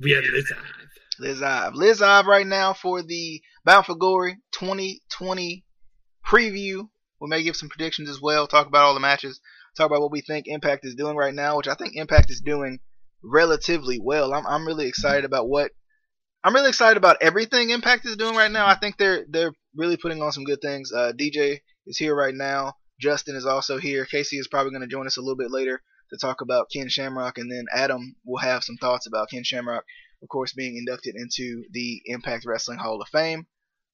We have Liz Ive. Liz Ive. Liz Ive right now for the Bound for Glory 2020 preview. We may give some predictions as well, talk about all the matches, talk about what we think Impact is doing right now, which I think Impact is doing relatively well. I'm I'm really excited about what I'm really excited about everything Impact is doing right now. I think they're they're really putting on some good things. Uh, DJ is here right now. Justin is also here. Casey is probably going to join us a little bit later to talk about Ken Shamrock, and then Adam will have some thoughts about Ken Shamrock, of course, being inducted into the Impact Wrestling Hall of Fame.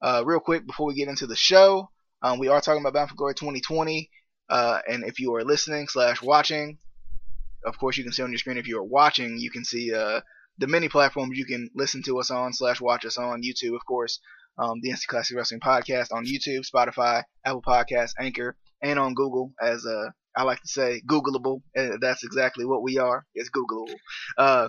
Uh, real quick before we get into the show, um, we are talking about Bound for Glory 2020, uh, and if you are listening slash watching, of course, you can see on your screen. If you are watching, you can see uh, the many platforms you can listen to us on slash watch us on YouTube, of course. Um, the Instant Classic Wrestling Podcast on YouTube, Spotify, Apple Podcasts, Anchor, and on Google as uh, I like to say, Googleable. and that's exactly what we are. It's Googleable. Uh,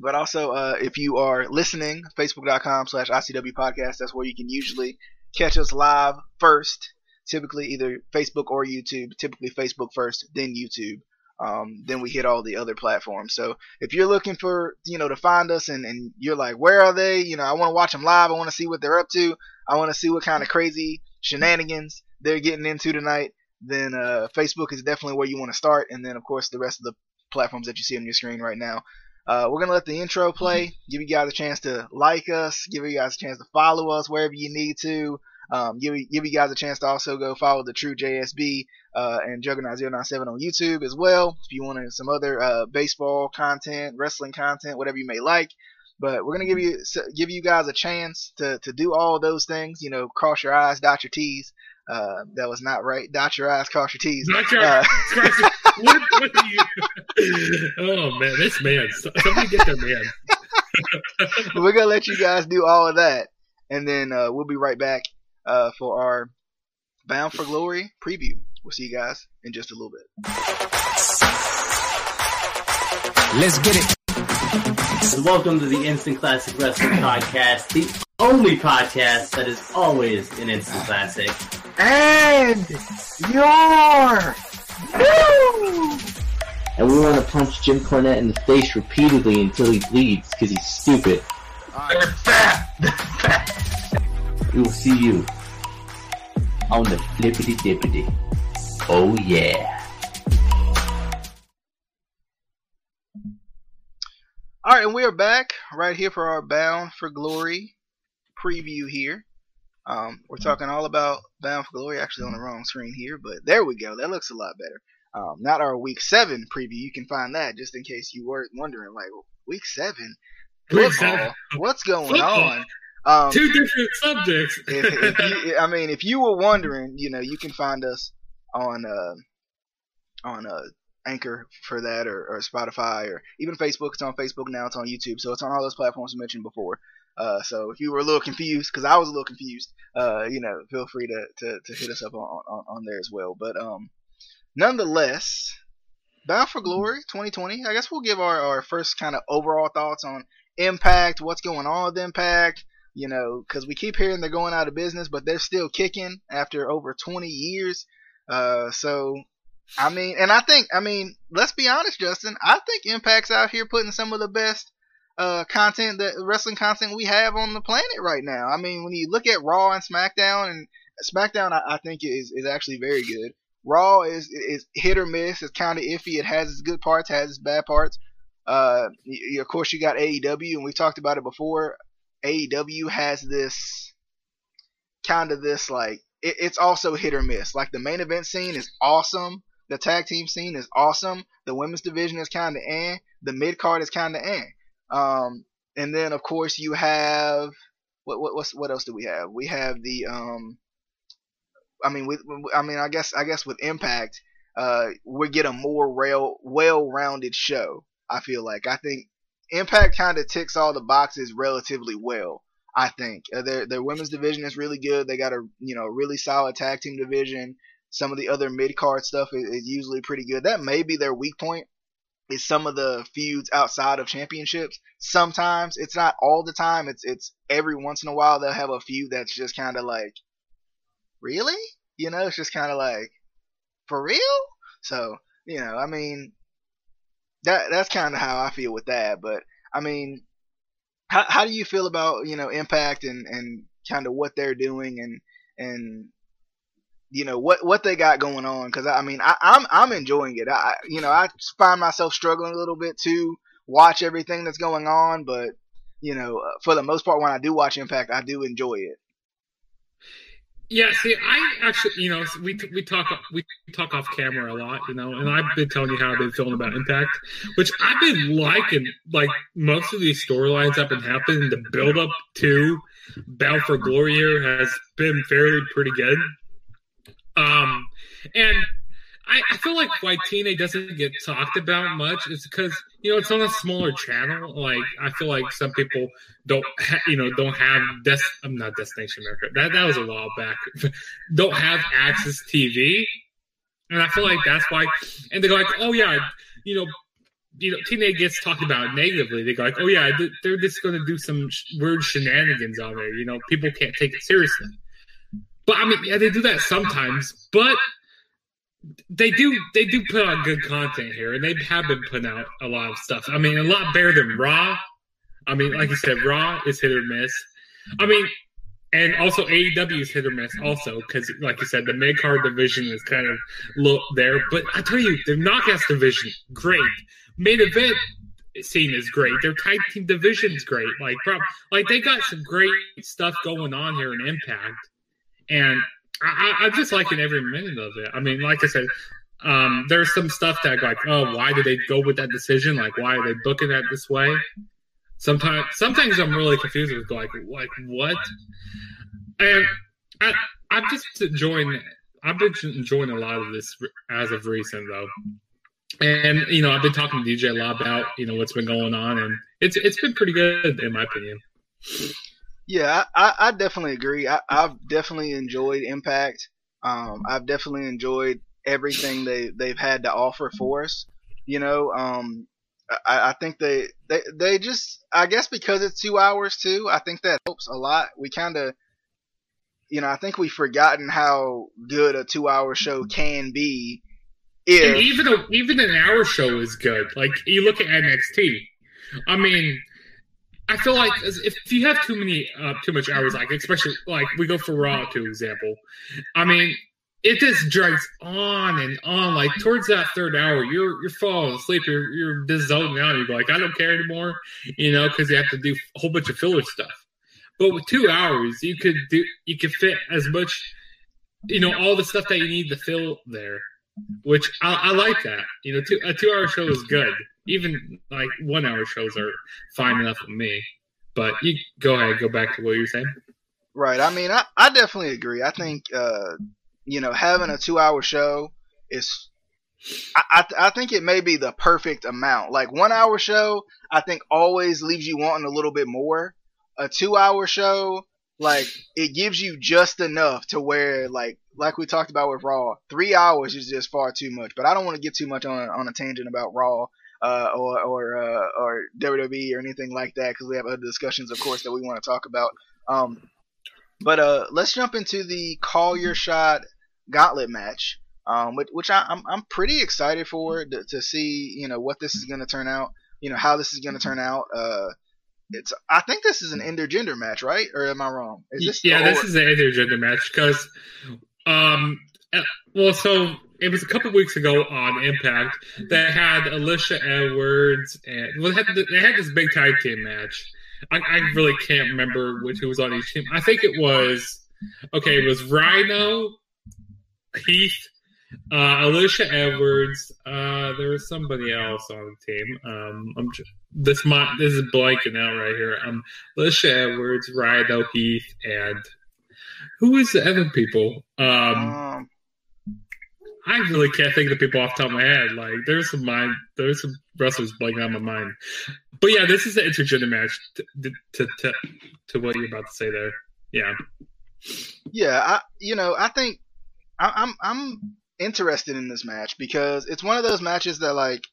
but also, uh, if you are listening, facebook.com slash ICW podcast, that's where you can usually catch us live first. Typically, either Facebook or YouTube. Typically, Facebook first, then YouTube. Um, then we hit all the other platforms. So if you're looking for, you know, to find us and, and you're like, where are they? You know, I want to watch them live. I want to see what they're up to. I want to see what kind of crazy shenanigans they're getting into tonight. Then uh, Facebook is definitely where you want to start. And then, of course, the rest of the platforms that you see on your screen right now. Uh, we're gonna let the intro play. Give you guys a chance to like us. Give you guys a chance to follow us wherever you need to. Um, give, give you guys a chance to also go follow the True JSB uh, and Juggernaut 097 on YouTube as well. If you want some other uh, baseball content, wrestling content, whatever you may like. But we're gonna give you give you guys a chance to, to do all those things. You know, cross your eyes, dot your T's. Uh, that was not right. Dot your eyes, cross your T's. Dot your Uh, what, what are you? oh man, this man. Somebody get their man. we're gonna let you guys do all of that, and then uh, we'll be right back uh, for our Bound for Glory preview. We'll see you guys in just a little bit. Let's get it. Welcome to the Instant Classic Wrestling Podcast, the only podcast that is always an instant classic. And your And we want to punch Jim Cornette in the face repeatedly until he bleeds because he's stupid. they're fat. They're fat. We will see you on the flippity dippity. Oh yeah. All right, and we are back right here for our Bound for Glory preview here. Um, we're talking all about Bound for Glory, actually on the wrong screen here, but there we go. That looks a lot better. Um, not our Week Seven preview. You can find that just in case you were wondering, like Week Seven, Week football, seven. what's going Football. on? Um, Two different subjects. if, if you, I mean, if you were wondering, you know, you can find us on uh, on uh, Anchor for that, or, or Spotify, or even Facebook. It's on Facebook now. It's on YouTube, so it's on all those platforms I mentioned before. Uh, so if you were a little confused, because I was a little confused, uh, you know, feel free to, to, to hit us up on, on, on there as well. But um, nonetheless, Bound for Glory 2020. I guess we'll give our, our first kind of overall thoughts on Impact, what's going on with Impact, you know, because we keep hearing they're going out of business, but they're still kicking after over 20 years. Uh, so, I mean, and I think, I mean, let's be honest, Justin. I think Impact's out here putting some of the best uh, content, that wrestling content we have on the planet right now. I mean, when you look at Raw and SmackDown, and SmackDown, I, I think is is actually very good. Raw is is hit or miss. It's kind of iffy. It has its good parts, has its bad parts. Uh, y- of course, you got AEW, and we talked about it before. AEW has this kind of this like it, it's also hit or miss. Like the main event scene is awesome. The tag team scene is awesome. The women's division is kind of eh. The mid card is kind of eh. Um, and then of course you have what what what else do we have? We have the um. I mean, with I mean, I guess I guess with Impact, uh, we get a more rail, well-rounded show. I feel like I think Impact kind of ticks all the boxes relatively well. I think uh, their their women's division is really good. They got a you know really solid tag team division. Some of the other mid card stuff is, is usually pretty good. That may be their weak point. Is some of the feuds outside of championships. Sometimes it's not all the time. It's it's every once in a while they'll have a feud that's just kind of like, really? You know, it's just kind of like, for real? So you know, I mean, that that's kind of how I feel with that. But I mean, how how do you feel about you know Impact and and kind of what they're doing and and you know what what they got going on because I mean I, I'm I'm enjoying it. I you know I find myself struggling a little bit to watch everything that's going on, but you know uh, for the most part when I do watch Impact, I do enjoy it. Yeah, see, I actually, you know, we we talk we talk off camera a lot, you know, and I've been telling you how I've been feeling about Impact, which I've been liking. Like most of these storylines have been happening, the build up to Bound for Glory here has been fairly pretty good. Um, and I, I feel like why TNA doesn't get talked about much is because you know it's on a smaller channel. Like I feel like some people don't, ha- you know, don't have des. I'm not Destination America. That that was a while back. don't have access TV, and I feel like that's why. And they go like, oh yeah, you know, you know, TNA gets talked about negatively. They go like, oh yeah, they're just going to do some weird shenanigans on there. You know, people can't take it seriously. But I mean, yeah, they do that sometimes, but they do they do put out good content here, and they have been putting out a lot of stuff. I mean, a lot better than Raw. I mean, like you said, Raw is hit or miss. I mean, and also AEW is hit or miss also because, like you said, the mid card division is kind of low there. But I tell you, the knockouts division great, main event scene is great. Their tag team division is great. Like, like they got some great stuff going on here in Impact, and I, I'm just liking every minute of it. I mean, like I said, um, there's some stuff that like, oh, why did they go with that decision? Like, why are they booking that this way? Sometimes, sometimes I'm really confused with like, like what? And I, I'm just enjoying. I've been enjoying a lot of this as of recent, though. And you know, I've been talking to DJ a lot about you know what's been going on, and it's it's been pretty good in my opinion. Yeah, I, I definitely agree. I, have definitely enjoyed Impact. Um, I've definitely enjoyed everything they they've had to offer for us. You know, um, I, I think they, they they just I guess because it's two hours too. I think that helps a lot. We kind of, you know, I think we've forgotten how good a two hour show can be. If, even a, even an hour show is good. Like you look at NXT. I mean, I feel like if you have too many, uh, too much hours, like especially like we go for Raw, to example. I mean, it just drags on and on. Like towards that third hour, you're you're falling asleep. You're you're just zoning out. You go like, I don't care anymore, you know, because you have to do a whole bunch of filler stuff. But with two hours, you could do you could fit as much, you know, all the stuff that you need to fill there, which I, I like that. You know, two, a two hour show is good even like one hour shows are fine enough with me. But you go ahead, go back to what you were saying. Right. I mean, I, I definitely agree. I think uh, you know having a two hour show is. I, I, I think it may be the perfect amount. Like one hour show, I think always leaves you wanting a little bit more. A two hour show, like it gives you just enough to where like like we talked about with Raw, three hours is just far too much. But I don't want to get too much on on a tangent about Raw uh, or or uh, or WWE or anything like that because we have other discussions, of course, that we want to talk about. Um, but uh, let's jump into the call your shot gauntlet match, um, which, which I, am I'm, I'm pretty excited for to, to see you know what this is going to turn out, you know how this is going to turn out. Uh, it's I think this is an intergender match, right? Or am I wrong? Is this yeah, this is an intergender match because um, uh, well, so it was a couple weeks ago on Impact that had Alisha Edwards and well, they had, they had this big tag team match. I, I, really can't remember which who was on each team. I think it was okay. It was Rhino, Heath, uh, Alisha Edwards. Uh, there was somebody else on the team. Um, I'm just, this my this is blanking out right here. Um, Alisha Edwards, Rhino, Heath, and who is the other people? Um, um I really can't think of the people off the top of my head. Like there's some mind, there's some wrestlers blanking on my mind. But yeah, this is an intergender match to, to to, to what you're about to say there. Yeah. Yeah, I you know I think I, I'm I'm interested in this match because it's one of those matches that like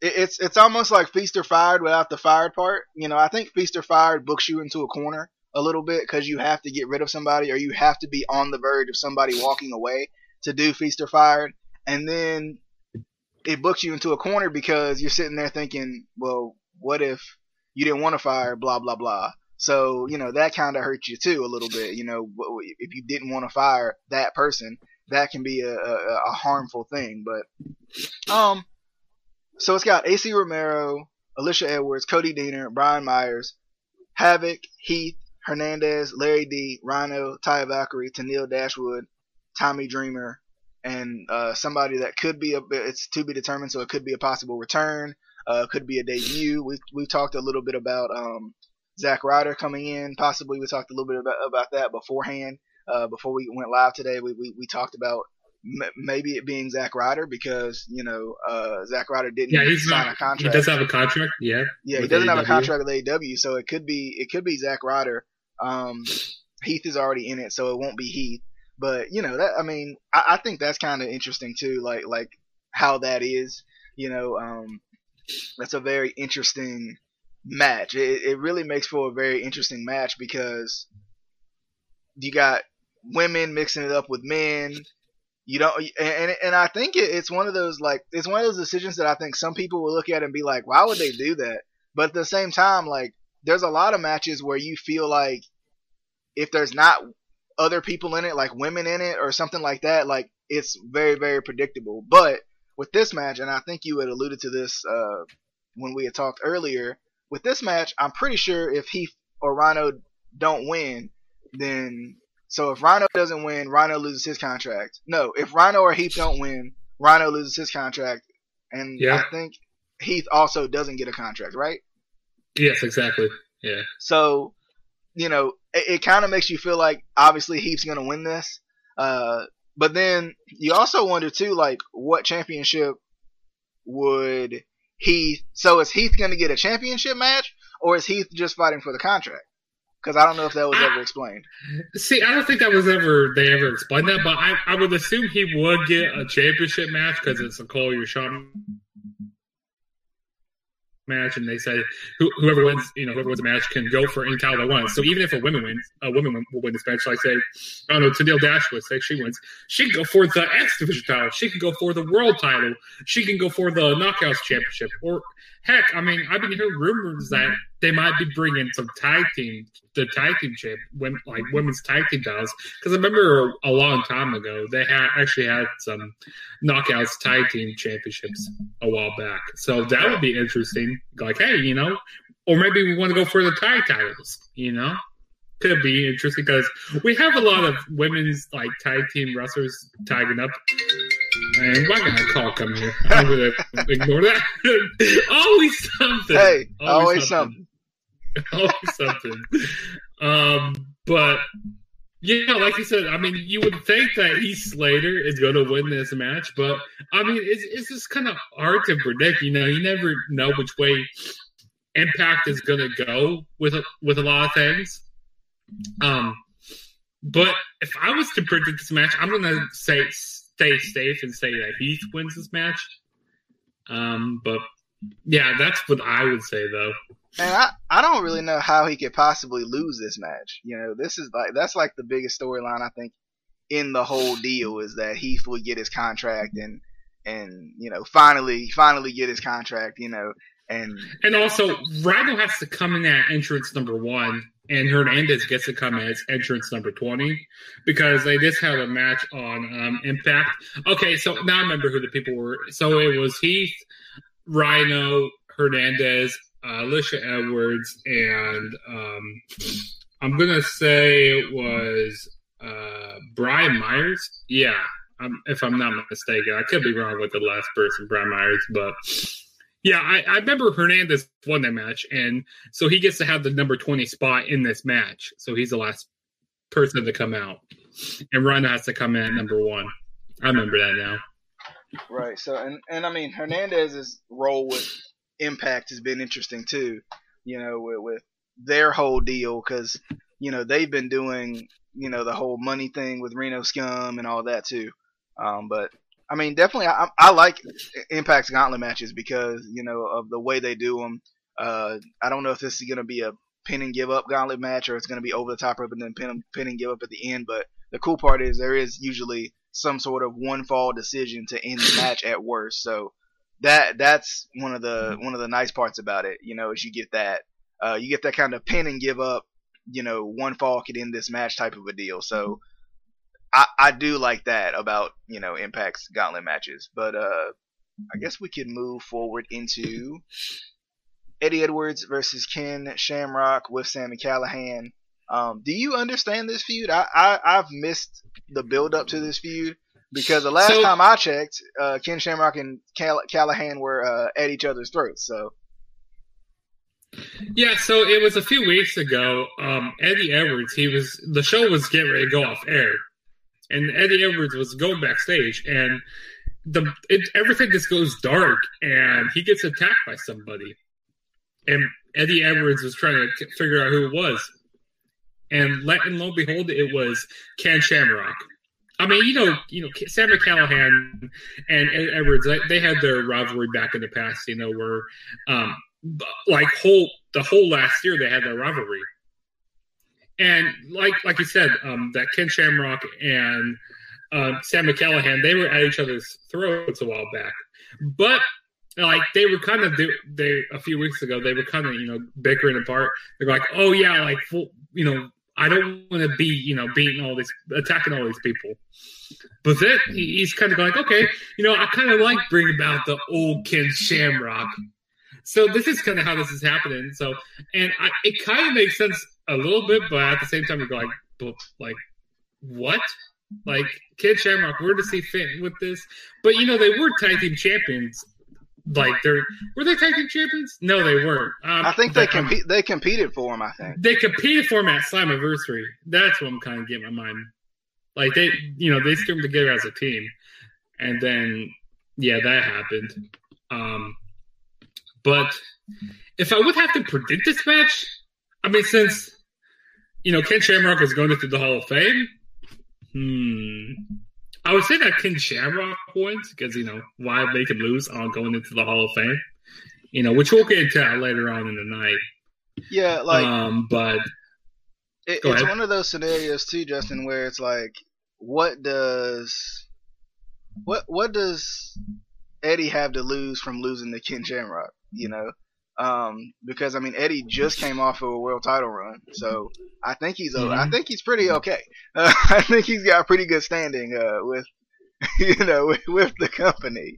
it's it's almost like feast or fired without the fired part. You know, I think feast or fired books you into a corner a little bit because you have to get rid of somebody or you have to be on the verge of somebody walking away to do Feast or Fired, and then it books you into a corner because you're sitting there thinking, well, what if you didn't want to fire blah blah blah. So you know that kind of hurts you too a little bit. You know, if you didn't want to fire that person, that can be a, a, a harmful thing. But um, so it's got Acey Romero, Alisha Edwards, Cody Deaner, Brian Myers, Havoc, Heath, Hernandez, Larry D, Rhino, Taya Valkyrie, Tennille Dashwood, Tommy Dreamer, and uh, somebody that could be a it's to be determined, so it could be a possible return, uh, could be a debut. We we talked a little bit about um, Zack Ryder coming in, possibly. We talked a little bit about, about that beforehand. Uh, before we went live today, we, we, we talked about m- maybe it being Zack Ryder because, you know, uh, Zack Ryder didn't yeah, sign not, a contract. He does have a contract, yeah. Yeah, he doesn't have a contract with AEW, so it could be it could be Zack Ryder. Um, Heath is already in it, so it won't be Heath. But you know that I mean I, I think that's kind of interesting too, like like how that is. You know, um, that's a very interesting match. It, it really makes for a very interesting match because you got women mixing it up with men. You don't, and and I think it, it's one of those like it's one of those decisions that I think some people will look at and be like, why would they do that? But at the same time, like there's a lot of matches where you feel like if there's not other people in it, like women in it or something like that, like it's very very predictable. But with this match, and I think you had alluded to this uh, when we had talked earlier, with this match, I'm pretty sure if Heath or Rhino don't win, then so if Rhino doesn't win, Rhino loses his contract. No, if Rhino or Heath don't win, Rhino loses his contract, and Yeah. I think Heath also doesn't get a contract, right? Yes, exactly. Yeah. So, you know, it, it kind of makes you feel like obviously Heath's gonna win this. Uh, but then you also wonder too, like, what championship would Heath? So is Heath gonna get a championship match, or is Heath just fighting for the contract? Because I don't know if that was I- ever explained. See, I don't think that was ever they ever explained that, but I, I would assume he would get a championship match because it's a call your shot match, and they say who, whoever wins, you know, whoever wins the match can go for any title they want. So even if a woman wins, a woman will win this match. Like say, I don't know, Tennille Dashwood, say she wins, she can go for the X Division title, she can go for the world title, she can go for the Knockouts Championship, or heck, I mean, I've been hearing rumors that they might be bringing some tag team, the tag team champ, women, like women's tag team titles. Because I remember a long time ago they had actually had some knockouts tag team championships a while back. So that would be interesting. Like, hey, you know, or maybe we want to go for the tag titles. You know, could be interesting because we have a lot of women's like tag team wrestlers tagging up. And why got a call coming here? I'm gonna ignore that. always something. Hey, always something. always something. Um, but yeah, like you said, I mean, you would think that Heath Slater is going to win this match, but I mean, it's, it's just kind of hard to predict. You know, you never know which way Impact is going to go with a, with a lot of things. Um, but if I was to predict this match, I'm going to say stay safe and say that Heath wins this match. Um, but yeah, that's what I would say though. And I, I don't really know how he could possibly lose this match. You know, this is like that's like the biggest storyline I think in the whole deal is that Heath would get his contract and and you know finally finally get his contract. You know, and And also, Rhino has to come in at entrance number one, and Hernandez gets to come as entrance number 20 because they just had a match on um, Impact. Okay, so now I remember who the people were. So it was Heath, Rhino, Hernandez, uh, Alisha Edwards, and um, I'm to say it was uh, Brian Myers. Yeah, um, if I'm not mistaken. I could be wrong with the last person, Brian Myers, but. Yeah, I, I remember Hernandez won that match, and so he gets to have the number twenty spot in this match. So he's the last person to come out, and Rhino has to come in at number one. I remember that now. Right. So and and I mean Hernandez's role with Impact has been interesting too. You know, with, with their whole deal because you know they've been doing you know the whole money thing with Reno Scum and all that too. Um, but I mean, definitely, I, I like Impact's Gauntlet matches because you know of the way they do them. Uh, I don't know if this is going to be a pin and give up Gauntlet match or it's going to be over the top rope and then pin, pin and give up at the end. But the cool part is there is usually some sort of one fall decision to end the match at worst. So that that's one of the one of the nice parts about it. You know, is you get that. uh, you get that kind of pin and give up, you know, one fall could end this match type of a deal. So I, I do like that about you know Impact's gauntlet matches. But uh, I guess we could move forward into Eddie Edwards versus Ken Shamrock with Sami Callihan. Um, do you understand this feud? I, I I've missed the build up to this feud because the last So- time I checked, uh, Ken Shamrock and Call- Callihan were uh, at each other's throats. So Yeah, so it was a few weeks ago. Um, Eddie Edwards, he was the show was getting ready to go off air, and Eddie Edwards was going backstage, and the it, everything just goes dark, and he gets attacked by somebody, and Eddie Edwards was trying to figure out who it was, and, let, and lo and behold, it was Ken Shamrock. I mean, you know, you know, Sami Callihan and Ed Edwards, they, had their rivalry back in the past. You know, where um, like whole the whole last year they had their rivalry, and like like you said, um, that Ken Shamrock and um, Sami Callihan, they were at each other's throats a while back, but like they were kind of they, they a few weeks ago they were kind of you know bickering apart. They're like, oh yeah, like full, you know. I don't want to be, you know, beating all these, attacking all these people. But then he's kind of going, okay, you know, I kind of like bringing about the old Ken Shamrock. So this is kind of how this is happening. So, and I, it kind of makes sense a little bit, but at the same time, you're like, but like, what? Like Ken Shamrock, where does he fit with this? But you know, they were tag team champions. Like they're were they tag team champions? No, they weren't. Um, I think they but, um, compete. They competed for them. I think. they competed for him at Slammiversary. That's what I'm kind of getting my mind. Like they, you know, they threw together as a team, and then yeah, that happened. Um, but if I would have to predict this match, I mean, since you know Ken Shamrock is going into the Hall of Fame, hmm, I would say that Ken Shamrock wins because you know why make him lose on going into the Hall of Fame, you know, which we'll get into later on in the night. Yeah, like um, but It, it's one of those scenarios too, Justin, where it's like, what does what what does Eddie have to lose from losing to Ken Shamrock? You know, um, because I mean Eddie just came off of a world title run, so I think he's o I think he's pretty okay. Uh, I think he's got pretty good standing uh, with you know with, with the company.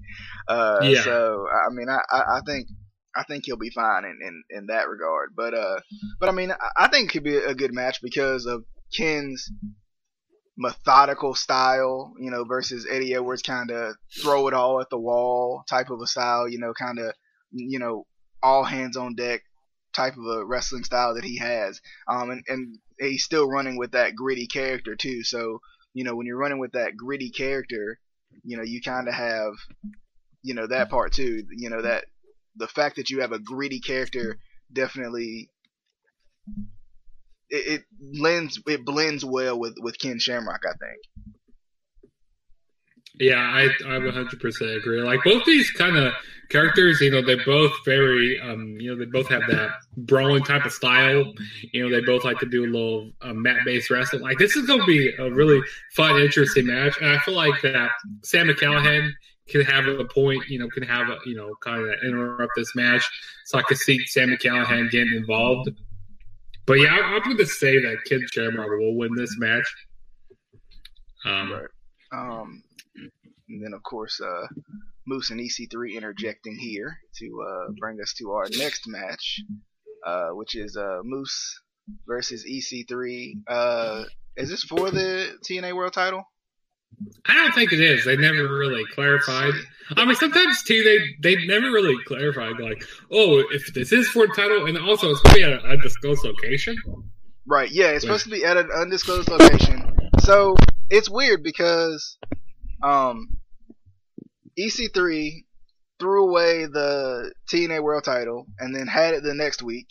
Uh, Yeah. So I mean I, I, I think. I think he'll be fine in, in, in that regard, but uh, but I mean, I- I think it could be a good match because of Ken's methodical style, you know, versus Eddie Edwards kind of throw it all at the wall type of a style, you know, kind of, you know, all hands on deck type of a wrestling style that he has. Um, and, and he's still running with that gritty character too. So, you know, when you're running with that gritty character, you know, you kind of have, you know, that part too, you know, that the fact that you have a gritty character definitely it, it lends it blends well with with Ken Shamrock, I think. Yeah, I I 100% agree. Like both these kind of characters, you know, they're both very, um, you know, they both have that brawling type of style. You know, they both like to do a little uh, mat-based wrestling. Like this is going to be a really fun, interesting match, and I feel like that Sami Callihan can have a point. You know, can have a you know kind of interrupt this match, so I could see Sami Callihan getting involved. But yeah, I, I'm going to say that Ken Shamrock will win this match. Um, Right. Um, and then of course, uh, Moose and EC3 interjecting here to uh, bring us to our next match, uh, which is uh, Moose versus EC3. Uh, is this for the TNA World Title? I don't think it is. They never really clarified. I mean, sometimes too, they they never really clarified. Like, oh, if this is for the title, and also it's going to be at a undisclosed location. Right. Yeah, it's supposed to be at an undisclosed location. So it's weird because um, EC3 threw away the TNA World Title and then had it the next week,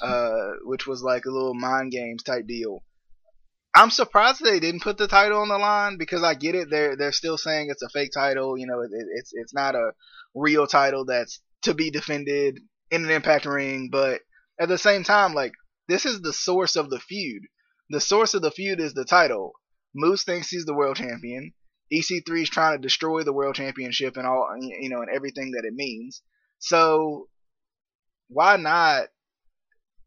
uh, which was like a little mind games type deal. I'm surprised they didn't put the title on the line because I get it. They're they're still saying it's a fake title. You know, it, it's it's not a real title that's to be defended in an Impact ring. But at the same time, like this is the source of the feud. The source of the feud is the title. Moose thinks he's the world champion. EC3 is trying to destroy the world championship and all, you know, and everything that it means. So why not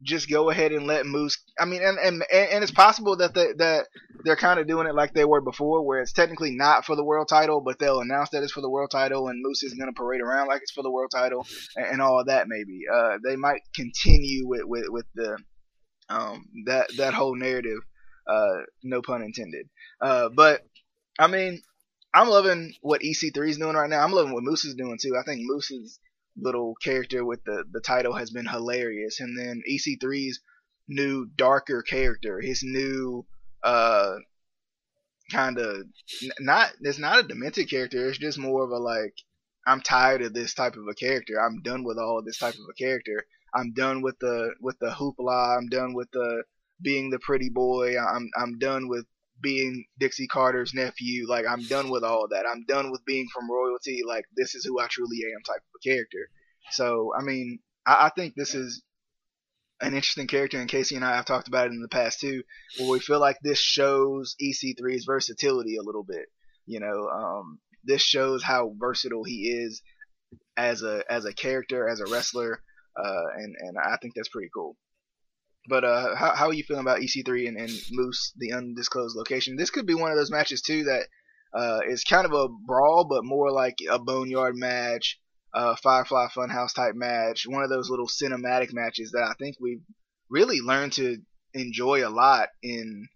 just go ahead and let Moose. I mean, and and and it's possible that that they're kind of doing it like they were before, where it's technically not for the world title, but they'll announce that it's for the world title, and Moose is going to parade around like it's for the world title, and, and all of that. Maybe uh, they might continue with with, with the um, that that whole narrative. Uh, no pun intended. Uh, but I mean, I'm loving what EC3 is doing right now. I'm loving what Moose is doing too. I think Moose's little character with the the title has been hilarious, and then EC3's new darker character, his new uh kind of not it's not a demented character. It's just more of a like I'm tired of this type of a character. I'm done with all this type of a character. I'm done with the with the hoopla. I'm done with the being the pretty boy. I'm I'm done with being Dixie Carter's nephew. Like I'm done with all that. I'm done with being from royalty. Like this is who I truly am type of character. So I mean, I, I think this is an interesting character, and Casey and I have talked about it in the past too, where we feel like this shows EC3's versatility a little bit. You know, um, this shows how versatile he is as a as a character, as a wrestler, uh, and and I think that's pretty cool. But uh, how, how are you feeling about EC3 and, and Moose, the undisclosed location? This could be one of those matches too that uh, is kind of a brawl, but more like a boneyard match, uh, Firefly Funhouse type match. One of those little cinematic matches that I think we've really learned to enjoy a lot in,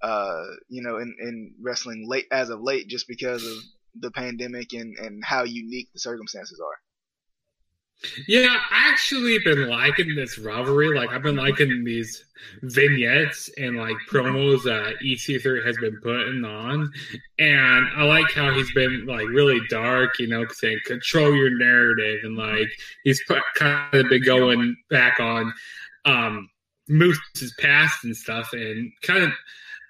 uh, you know, in, in wrestling late as of late, just because of the pandemic and, and how unique the circumstances are. Yeah, I actually been liking this rivalry. Like I've been liking these vignettes and like promos that EC3 has been putting on, and I like how he's been like really dark. You know, saying control your narrative, and like he's kind of been going back on um Moose's past and stuff, and kind of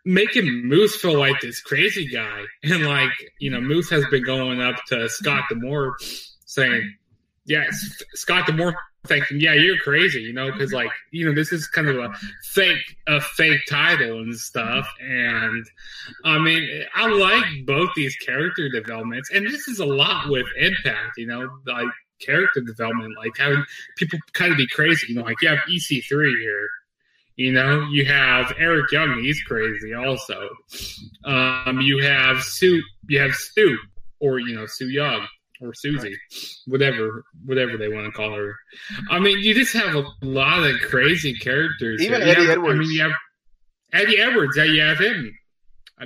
making Moose feel like this crazy guy. And like you know, Moose has been going up to Scott D'Amore saying yeah, Scott D'Amore thinking, yeah, you're crazy, you know, because like, you know, this is kind of a fake, a fake title and stuff. And I mean, I like both these character developments, and this is a lot with Impact, you know, like character development, like having people kind of be crazy, you know, like you have EC3 here. You know, you have Eric Young, he's crazy also. Um, you have Sue, you have Stu, or, you know, Su Yung or Susie, whatever whatever they want to call her. I mean, you just have a lot of crazy characters. Even Eddie have, Edwards. I mean, you have Eddie Edwards. Yeah, you have him.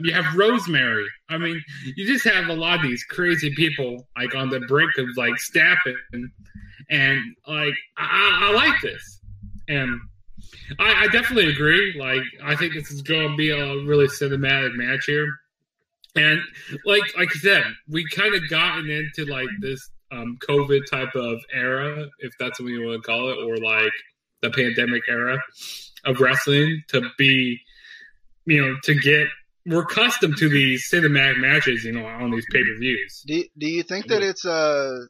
You have Rosemary. I mean, you just have a lot of these crazy people like on the brink of like snapping, and like I, I like this, and I, I definitely agree. Like I think this is going to be a really cinematic match here. And like like I said, we kind of gotten into like this um, COVID type of era, if that's what you want to call it, or like the pandemic era of wrestling to be, you know, to get we're accustomed to these cinematic matches, you know, on these pay per views. Do Do you think that it's uh,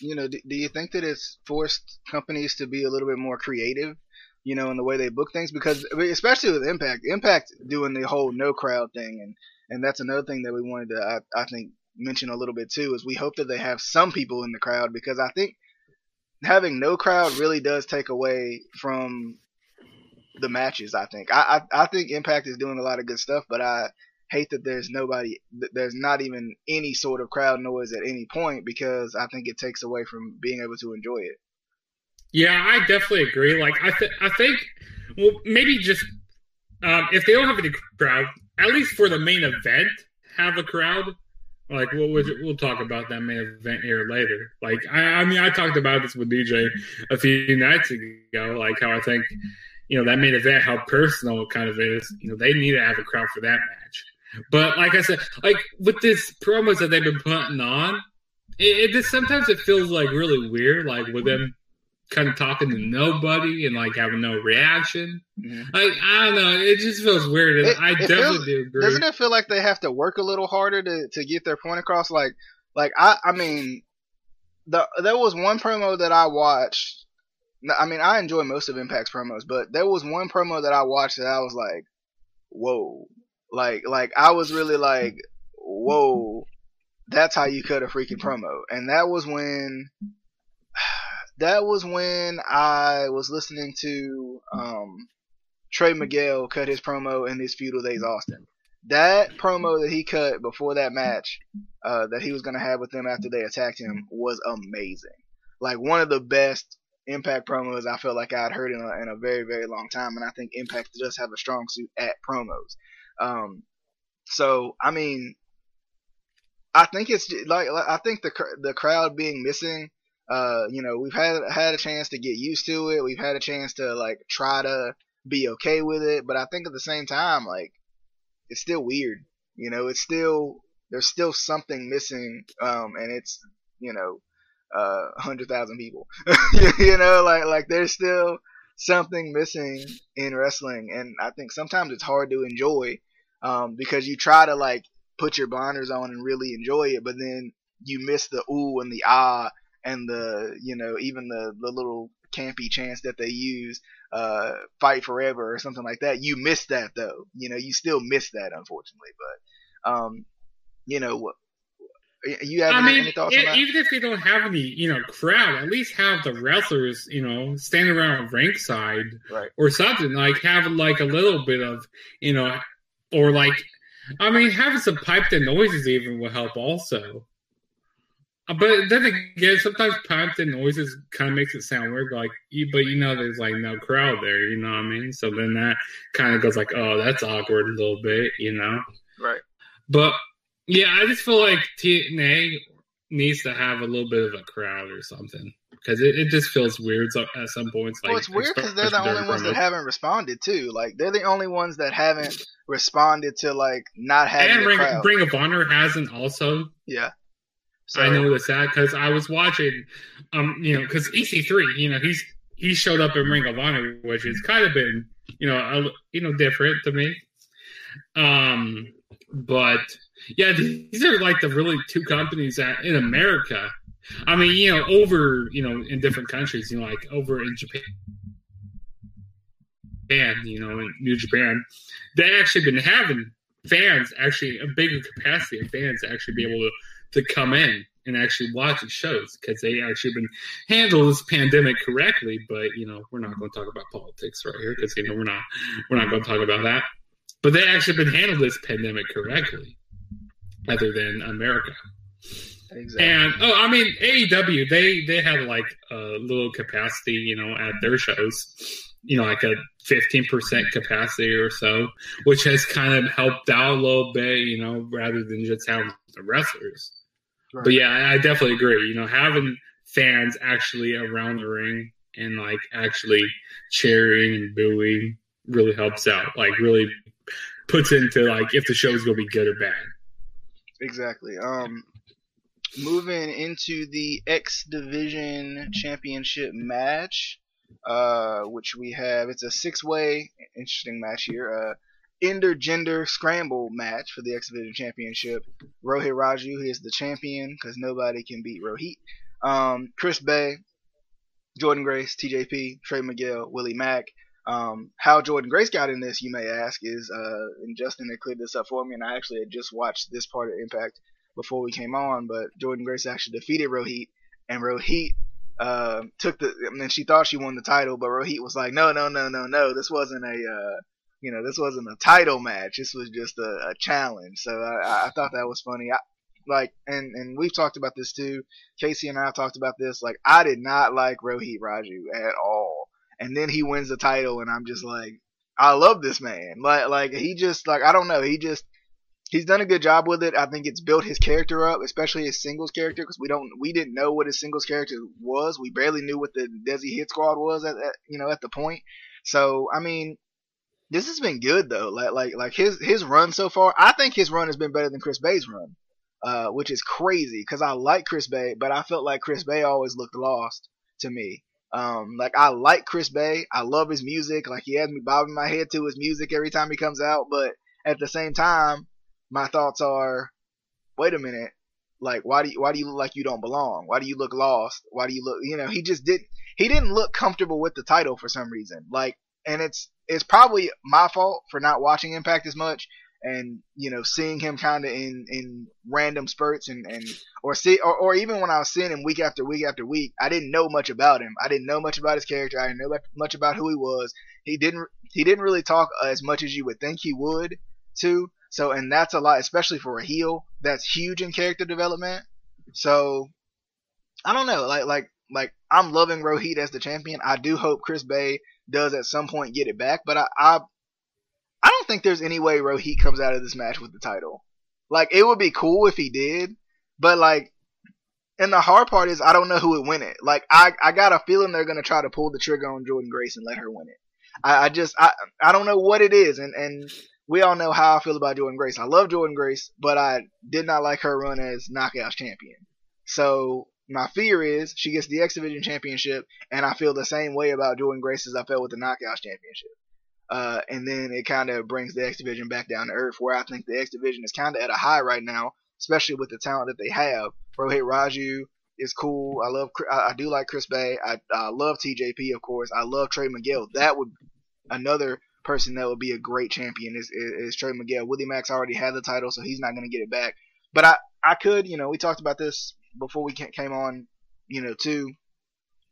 you know, do, do you think that it's forced companies to be a little bit more creative? You know, in the way they book things, because especially with Impact, Impact doing the whole no crowd thing and and that's another thing that we wanted to, I, I think, mention a little bit too, is we hope that they have some people in the crowd because I think having no crowd really does take away from the matches. I think I, I I think Impact is doing a lot of good stuff, but I hate that there's nobody, there's not even any sort of crowd noise at any point because I think it takes away from being able to enjoy it. Yeah, I definitely agree. Like I th- I think well maybe just um, if they don't have any crowd, at least for the main event, have a crowd. Like we'll we'll talk about that main event here later. Like I, I mean, I talked about this with DJ a few nights ago. Like how I think you know that main event, how personal it kind of is. You know, they need to have a crowd for that match. But like I said, like with this promos that they've been putting on, it, it just sometimes it feels like really weird. Like with them kind of talking to nobody and like having no reaction. Mm-hmm. Like I don't know, it just feels weird. And it, I it definitely feels, do agree. Doesn't it feel like they have to work a little harder to, to get their point across? Like like I I mean, the there was one promo that I watched. I mean, I enjoy most of Impact's promos, but there was one promo that I watched that I was like, "Whoa!" Like like I was really like, "Whoa!" That's how you cut a freaking promo, and that was when that was when I was listening to um, Trey Miguel cut his promo in his feudal days Austin. That promo that he cut before that match uh, that he was gonna have with them after they attacked him was amazing. Like one of the best Impact promos I felt like I'd heard in a, in a very very long time, and I think Impact does have a strong suit at promos. Um, so I mean, I think it's like I think the the crowd being missing. Uh, you know, we've had had a chance to get used to it. We've had a chance to like try to be okay with it, but I think at the same time, like it's still weird. You know, it's still there's still something missing, um, and it's you know, uh, hundred thousand people. you know, like like there's still something missing in wrestling, and I think sometimes it's hard to enjoy um, because you try to like put your blinders on and really enjoy it, but then you miss the ooh and the ah and the you know even the the little campy chants that they use, uh, fight forever or something like that. You miss that though. You know, you still miss that unfortunately. But um, you know, you have I any, mean, any thoughts on that? even if they don't have any, you know, crowd, at least have the wrestlers, you know, standing around ringside Right. or something. Like have like a little bit of, you know, or like, I mean, having some piped in noises even will help also. Uh, But then again, sometimes piped in noises kind of makes it sound weird. Like, but you know, there's like no crowd there. You know what I mean? So then that kind of goes like, oh, that's awkward a little bit. You know. Right. But yeah, I just feel like TNA needs to have a little bit of a crowd or something because it, it just feels weird so- at some points. Like well, it's weird because they're the only ones that haven't responded too. Like they're the only ones that haven't responded to like not having and a Ring, crowd. Ring of Honor hasn't also. yeah. So, I noticed that because I was watching, um, you know, because EC3, you know, he's he showed up in Ring of Honor, which has kind of been, you know, a, you know, different to me. Um, but yeah, these are like the really two companies that in America. I mean, you know, over you know in different countries, you know, like over in Japan, Japan, you know, in New Japan, they actually been having fans actually a bigger capacity of fans to actually be able to to come in and actually watch the shows because they actually been handled this pandemic correctly. But you know, we're not going to talk about politics right here because you know we're not we're not going to talk about that. But they actually been handled this pandemic correctly, other than America. exactly. And oh, I mean AEW, they they had like a little capacity, you know, at their shows, you know, like a fifteen percent capacity or so, which has kind of helped out a little bit, you know, rather than just having the wrestlers. Right. But yeah, I I definitely agree. You know, having fans actually around the ring and like actually cheering and booing really helps out. Like really puts into like if the show's gonna be good or bad. Exactly. Um, moving into the X Division Championship match, uh, which we have. It's a six-way, interesting match here. Uh, intergender scramble match for the X Division Championship. Rohit Raju is the champion because nobody can beat Rohit. Um, Chris Bey, Jordynne Grace, TJP, Trey Miguel, Willie Mack. Um, how Jordynne Grace got in this, you may ask, is uh, and Justin had cleared this up for me, and I actually had just watched this part of Impact before we came on. But Jordynne Grace actually defeated Rohit, and Rohit uh, took the. I mean, she thought she won the title, but Rohit was like, "No, no, no, no, no. This wasn't a, uh, you know, this wasn't a title match. This was just a, a challenge." So I, I- thought that was funny. I, like, and and we've talked about this too. Casey and I have talked about this. Like, I did not like Rohit Raju at all, and then he wins the title, and I'm just like, I love this man. Like, like he just like I don't know. He just he's done a good job with it. I think it's built his character up, especially his singles character, because we don't we didn't know what his singles character was. We barely knew what the Desi Hit Squad was at, at you know at the point. So I mean, this has been good though. Like like like his his run so far. I think his run has been better than Chris Bey's run, uh, which is crazy because I like Chris Bey, but I felt like Chris Bey always looked lost to me. Um, like I like Chris Bey. I love his music. Like he has me bobbing my head to his music every time he comes out. But at the same time, my thoughts are, wait a minute. Like why do you, why do you look like you don't belong? Why do you look lost? Why do you look? You know, he just didn't He didn't look comfortable with the title for some reason. Like, and it's it's probably my fault for not watching Impact as much and you know seeing him kind of in in random spurts and and or see or, or even when I was seeing him week after week after week, I didn't know much about him. I didn't know much about his character. I didn't know much about who he was. He didn't he didn't really talk as much as you would think he would too. So and that's a lot, especially for a heel. That's huge in character development. So I don't know, like like like I'm loving Rohit as the champion. I do hope Chris Bey does at some point get it back, but I, I I don't think there's any way Rohit comes out of this match with the title. Like it would be cool if he did, but like and the hard part is I don't know who would win it. Like I I got a feeling they're gonna try to pull the trigger on Jordynne Grace and let her win it. I, I just I I don't know what it is and and we all know how I feel about Jordynne Grace. I love Jordynne Grace, but I did not like her run as Knockouts champion. So my fear is she gets the X Division championship, and I feel the same way about Jordynne Grace as I felt with the Knockouts championship. Uh, and then it kind of brings the X Division back down to earth, where I think the X Division is kind of at a high right now, especially with the talent that they have. Rohit Raju is cool. I love, I, I do like Chris Bey. I, I love TJP, of course. I love Trey Miguel. That would another person that would be a great champion is, is, is Trey Miguel. Willie Max already had the title, so he's not going to get it back. But I, I could, you know, we talked about this before we came on, you know, too.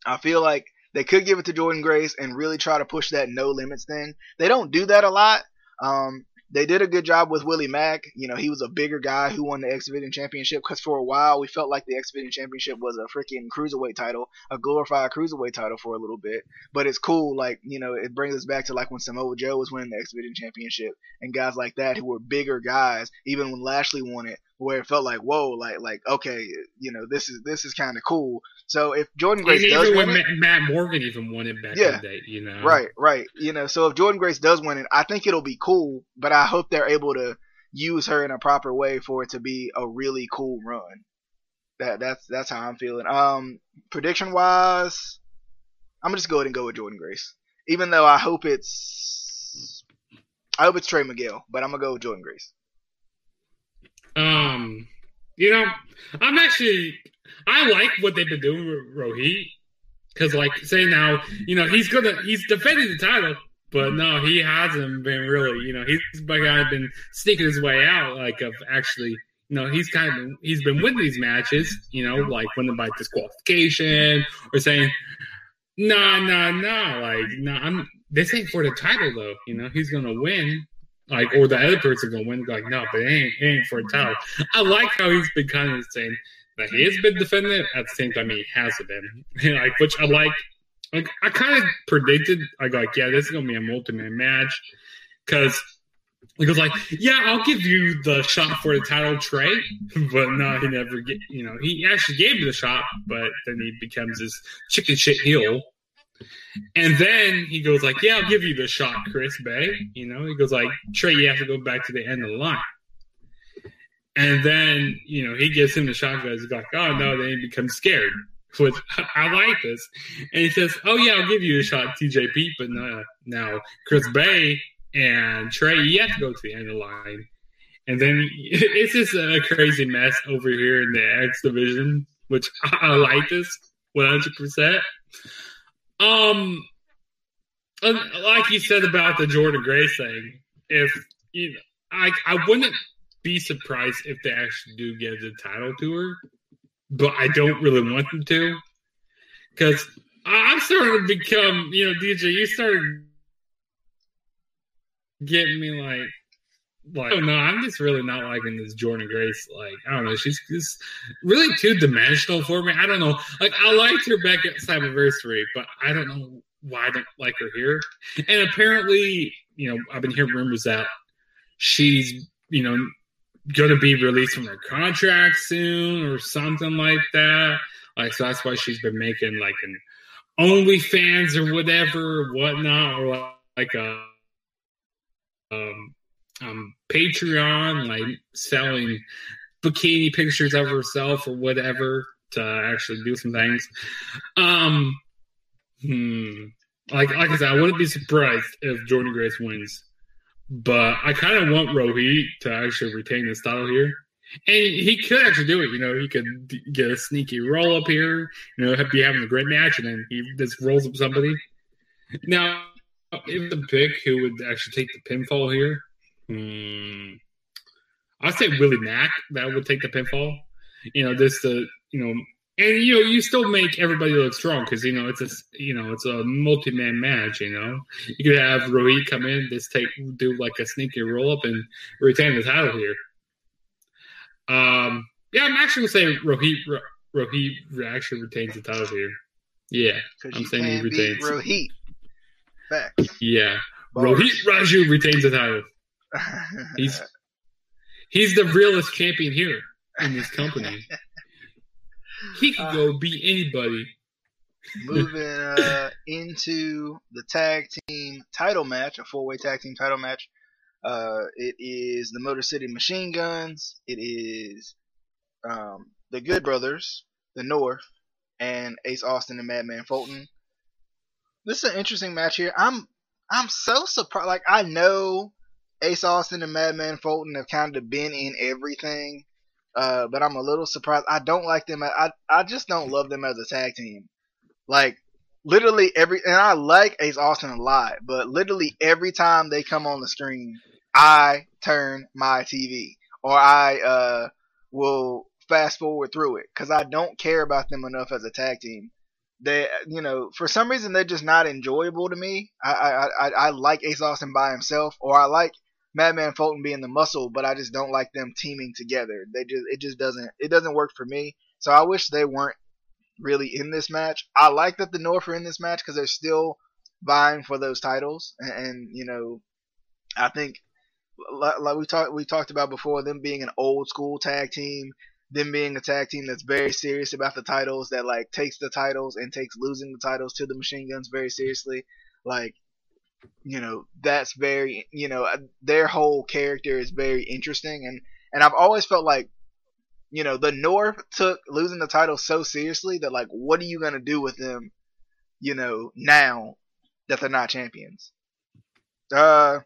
I feel like they could give it to Jordynne Grace and really try to push that no limits thing. They don't do that a lot. Um, they did a good job with Willie Mack. You know, he was a bigger guy who won the X Division Championship because for a while we felt like the X Division Championship was a freaking cruiserweight title, a glorified cruiserweight title for a little bit. But it's cool, like, you know, it brings us back to like when Samoa Joe was winning the X Division Championship and guys like that who were bigger guys, even when Lashley won it, where it felt like, whoa, like, like, okay, you know, this is, this is kind of cool. So if Jordynne Grace and does even win when it, Matt Morgan even won it back Yeah. in the day, you know. Right, right. You know, so if Jordynne Grace does win it, I think it'll be cool, but I hope they're able to use her in a proper way for it to be a really cool run. That that's that's how I'm feeling. Um prediction wise, I'm gonna just go ahead and go with Jordynne Grace. Even though I hope it's I hope it's Trey Miguel, but I'm gonna go with Jordynne Grace. Um, you know, I'm actually I like what they've been doing with Rohit because, like, say now, you know, he's gonna he's defending the title, but no, he hasn't been really. You know, he's kind of been sneaking his way out, like of actually. You know, he's kind of he's been winning these matches. You know, like winning by disqualification or saying, "No, no, no," like, "No, I'm this ain't for the title though." You know, he's gonna win like or the other person gonna win. Like, no, but it ain't, it ain't for a title. I like how he's been kind of saying that he has been defending at the same time he hasn't been. like, which I like. Like, I kind of predicted. I like, yeah, this is gonna be a multi-man match because. Goes like, yeah, I'll give you the shot for the title, Trey. But no, he never get. You know, he actually gave me the shot, but then he becomes this chicken shit heel. And then he goes like, "Yeah, I'll give you the shot, Chris Bey." You know, he goes like, "Trey, you have to go back to the end of the line." And then you know he gives him the shot. Guys, he's like, "Oh no!" Then he becomes scared. Which I like this. And he says, "Oh yeah, I'll give you a shot, TJP." But no, now Chris Bey and Trey, you have to go to the end of the line. And then it's just a crazy mess over here in the X division, which I like this 100%. Um, like you said about the Jordynne Grace thing, if you know, I I wouldn't be surprised if they actually do give the title to her, but I don't really want them to because I'm starting to become, you know, DJ, you started getting me like. Like, oh no, I'm just really not liking this Jordynne Grace. Like, I don't know, she's just really two dimensional for me. I don't know. Like, I liked her back at Slammiversary, but I don't know why I don't like her here. And apparently, you know, I've been hearing rumors that she's, you know, going to be released from her contract soon or something like that. Like, so that's why she's been making like an OnlyFans or whatever, or whatnot, or like a um, um, Patreon, like selling bikini pictures of herself or whatever to actually do some things. Um, hmm. Like, like I said, I wouldn't be surprised if Jordynne Grace wins, but I kind of want Rohit to actually retain this title here. And he could actually do it. You know, he could get a sneaky roll up here. You know, be having a great match, and then he just rolls up somebody. Now, if the pick who would actually take the pinfall here, Hmm. I'd say Willie Mack that would take the pinfall. You know, this the you know, and you know, you still make everybody look strong because you know it's a you know it's a multi man match. You know, you could have Rohit come in, just take do like a sneaky roll up and retain the title here. Um, yeah, I'm actually gonna say Rohit Rohit actually retains the title here. Yeah, I'm you saying he retains. Rohit. Facts. yeah. Bars. Rohit Raju retains the title. He's he's the realest champion here in this company. He could go beat anybody. Moving uh, into the tag team title match, a four-way tag team title match. Uh, it is the Motor City Machine Guns. It is um, the Good Brothers, the North, and Ace Austin and Madman Fulton. This is an interesting match here. I'm I'm so surprised. Like I know Ace Austin and Madman Fulton have kind of been in everything, uh, but I'm a little surprised. I don't like them. I I just don't love them as a tag team. Like literally every, and I like Ace Austin a lot, but literally every time they come on the screen, I turn my TV or I uh will fast forward through it because I don't care about them enough as a tag team. They, you know, for some reason they're just not enjoyable to me. I I I, I like Ace Austin by himself, or I like Madman Fulton being the muscle, but I just don't like them teaming together. They just it just doesn't it doesn't work for me. So I wish they weren't really in this match. I like that the North are in this match because they're still vying for those titles, and, and you know, I think like, we talked we talked about before, them being an old school tag team, them being a tag team that's very serious about the titles, that like takes the titles and takes losing the titles to the Machine Guns very seriously, like. You know that's very you know their whole character is very interesting and and I've always felt like you know, the North took losing the title so seriously that like, what are you gonna do with them, you know, now that they're not champions? Uh,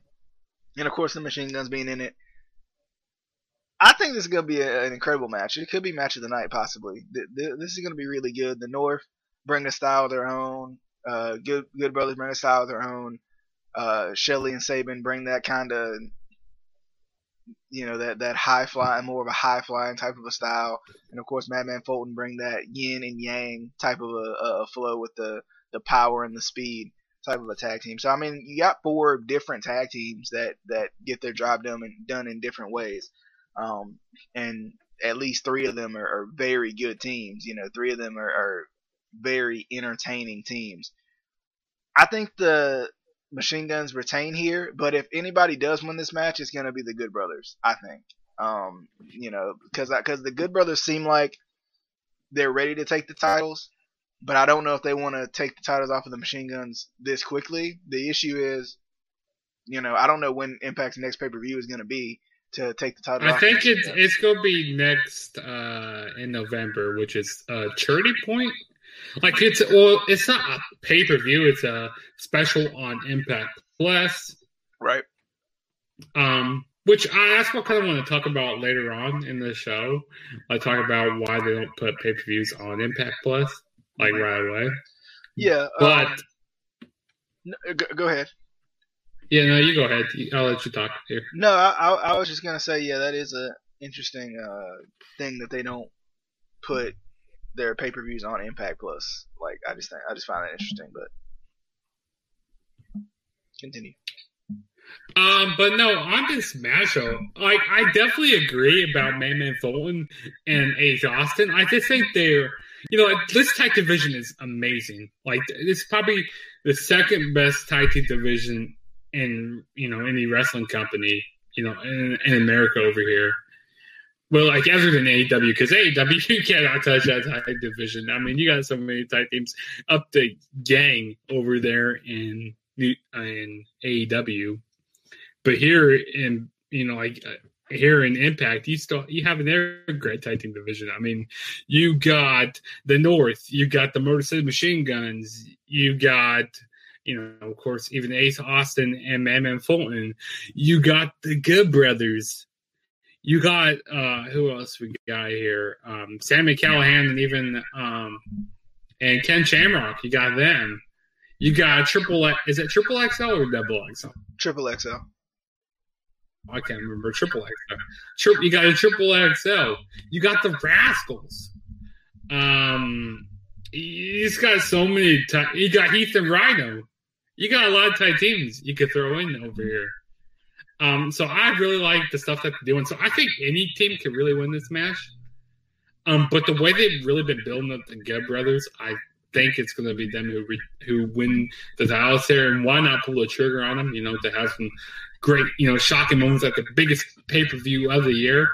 and of course the Machine Guns being in it. I think this is gonna be a, an incredible match. It could be match of the night possibly. Th- th- This is gonna be really good. The North bring a style of their own. Uh, good Good Brothers bring a style of their own. Uh, Shelley and Sabin bring that kind of you know that that high flying, more of a high flying type of a style, and of course Madman Fulton bring that yin and yang type of a, a flow with the the power and the speed type of a tag team. So I mean, you got four different tag teams that that get their job done and done in different ways, um, and at least three of them are, are very good teams. You know, three of them are, are very entertaining teams. I think the Machine Guns retain here, but if anybody does win this match, it's gonna be the Good Brothers. I think. Um, you know, because because the Good Brothers seem like they're ready to take the titles, but I don't know if they want to take the titles off of the Machine Guns this quickly. The issue is, you know, I don't know when Impact's next pay per view is gonna be to take the title. I think it's it's gonna be next uh in November, which is uh Turning Point. Like it's well, it's not a pay per view; it's a special on Impact Plus. right. Um, which I that's what I kind of want to talk about later on in the show. I talk about why they don't put pay per views on Impact Plus like right away. Yeah, But um, go, go ahead. yeah, no, you go ahead. I'll let you talk here. No, I, I, I was just gonna say, yeah, that is a interesting uh, thing that they don't put their pay per views on Impact Plus. Like, I just think, I just find that interesting. But continue. Um, but no, on this matchup, like I definitely agree about Madman Fulton and Ace Austin. I just think they're, you know, this tag division is amazing. Like it's probably the second best tag team division in you know any wrestling company, you know, in, in America over here. Well, like than AEW, because AEW cannot touch that tag division. I mean, you got so many tag teams up the gang over there in in AEW. But here in you know like uh, here in Impact, you still you have an great tag team division. I mean, you got the North, you got the Motor City Machine Guns, you got you know of course even Ace Austin and Madman Fulton. You got the Good Brothers. You got uh who else we got here? Um Sami Callihan and even um and Ken Shamrock. You got them. You got triple. Is it triple XL or double XL? Triple XL. I can't remember triple XL. Tri- you got a triple XL. You got the Rascals. Um, he's got so many. T- you got Heath and Rhino. You got a lot of tight teams you could throw in over here. Um, so I really like the stuff that they're doing. So I think any team can really win this match. Um, but the way they've really been building up the Good Brothers, I think it's going to be them who re- who win the Dallas here. And why not pull the trigger on them? You know, to have some great, you know, shocking moments at the biggest pay per view of the year,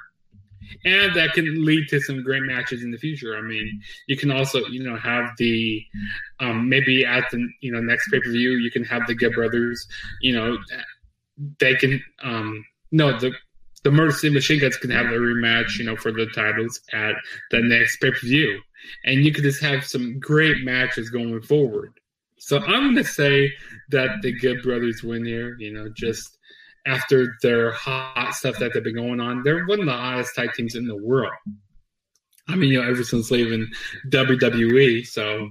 and that can lead to some great matches in the future. I mean, you can also, you know, have the um, maybe at the you know next pay per view you can have the Good Brothers, you know, they can um no the the Murder City Machine Guns can have a rematch, you know, for the titles at the next pay per view, and you could just have some great matches going forward. So I'm gonna say that the Good Brothers win here. You know, just after their hot stuff that they've been going on, they're one of the hottest tag teams in the world. I mean, you know, ever since leaving WWE, so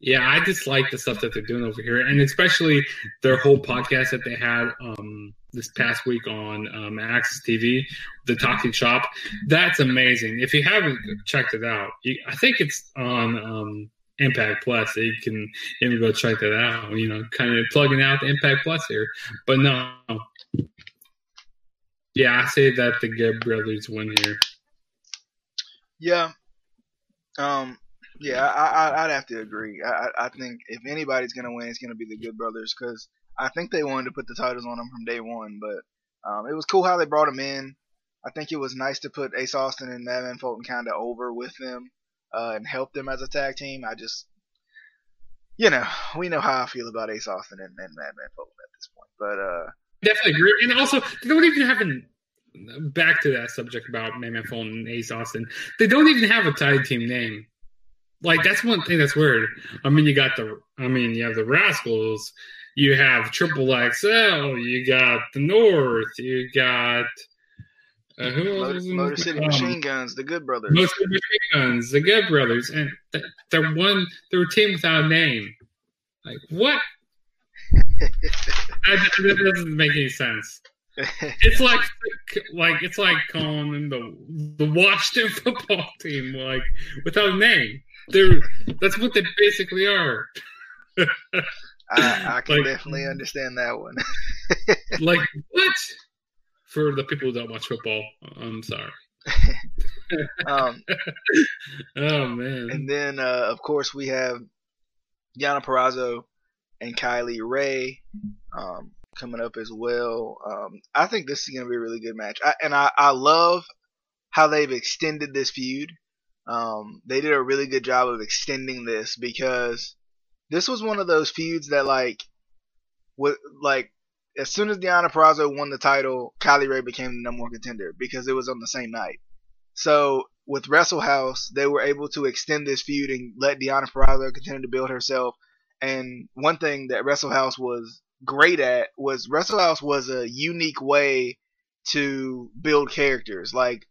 yeah, I just like the stuff that they're doing over here, and especially their whole podcast that they had um, this past week on um, AXS TV, the Talking Shop. That's amazing. If you haven't checked it out, you, I think it's on um, Impact Plus. You can even go check that out. You know, kind of plugging out the Impact Plus here, but no. Yeah, I say that the Good Brothers win here. Yeah. Um. Yeah, I, I'd have to agree. I, I think if anybody's gonna win, it's gonna be the Good Brothers because I think they wanted to put the titles on them from day one. But um, it was cool how they brought them in. I think it was nice to put Ace Austin and Madman Fulton kind of over with them uh, and help them as a tag team. I just, you know, we know how I feel about Ace Austin and, and Madman Fulton at this point. But uh, definitely agree. And also, they don't even have an back to that subject about Madman Fulton and Ace Austin. They don't even have a tag team name. Like that's one thing that's weird. I mean, you got the, I mean, you have the Rascals, you have Triple XL, you got the North, you got uh, who Motor, else? Motor City Um, Machine Guns, the Good Brothers. Motor City Machine Guns, the Good Brothers, and th- they're one, they're a team without a name. Like what? I, that doesn't make any sense. It's like like it's like calling them the the Washington football team, like without a name. They're that's what they basically are. I, I can Like- definitely understand that one. Like what? For the people who don't watch football, I'm sorry. um, Oh man. and then, uh, of course, we have Deonna Purrazzo and Kylie Rae um, coming up as well. Um, I think this is going to be a really good match. I, and I, I love how they've extended this feud. Um, they did a really good job of extending this because this was one of those feuds that, like, what, like, as soon as Deonna Purrazzo won the title, Kylie Rae became the number one contender because it was on the same night. So with Wrestle House, they were able to extend this feud and let Deonna Purrazzo continue to build herself. And one thing that Wrestle House was great at was Wrestle House was a unique way to build characters. Like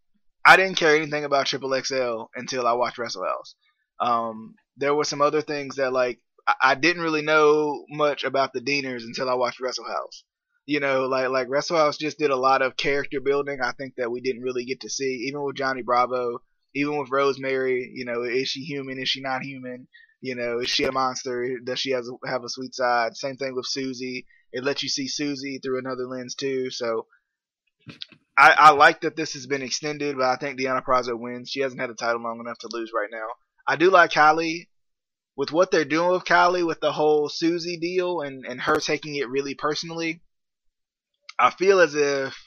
I didn't care anything about Triple XL until I watched Wrestle House. Um, there were some other things that like I, I didn't really know much about the Deaners until I watched Wrestle House. You know, like like Wrestle House just did a lot of character building. I think that we didn't really get to see, even with Johnny Bravo, even with Rosemary. You know, is she human? Is she not human? You know, is she a monster? Does she has have a sweet side? Same thing with Susie. It lets you see Susie through another lens too. So I, I like that this has been extended, but I think Deonna Purrazzo wins. She hasn't had a title long enough to lose right now. I do like Kylie. With what they're doing with Kylie with the whole Susie deal and, and her taking it really personally, I feel as if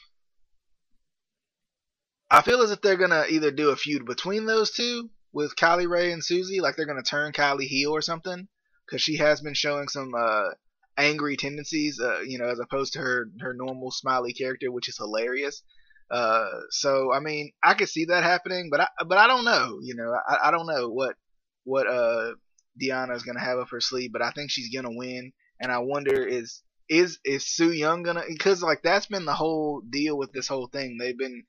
I feel as if they're gonna either do a feud between those two with Kylie Rae and Susie, like they're gonna turn Kylie heel or something, because she has been showing some uh, angry tendencies, uh, you know, as opposed to her her normal smiley character, which is hilarious. Uh, so I mean, I could see that happening, but I but I don't know, you know, I, I don't know what what uh Deonna is gonna have up her sleeve, but I think she's gonna win, and I wonder is is is Su Yung gonna because like that's been the whole deal with this whole thing. They've been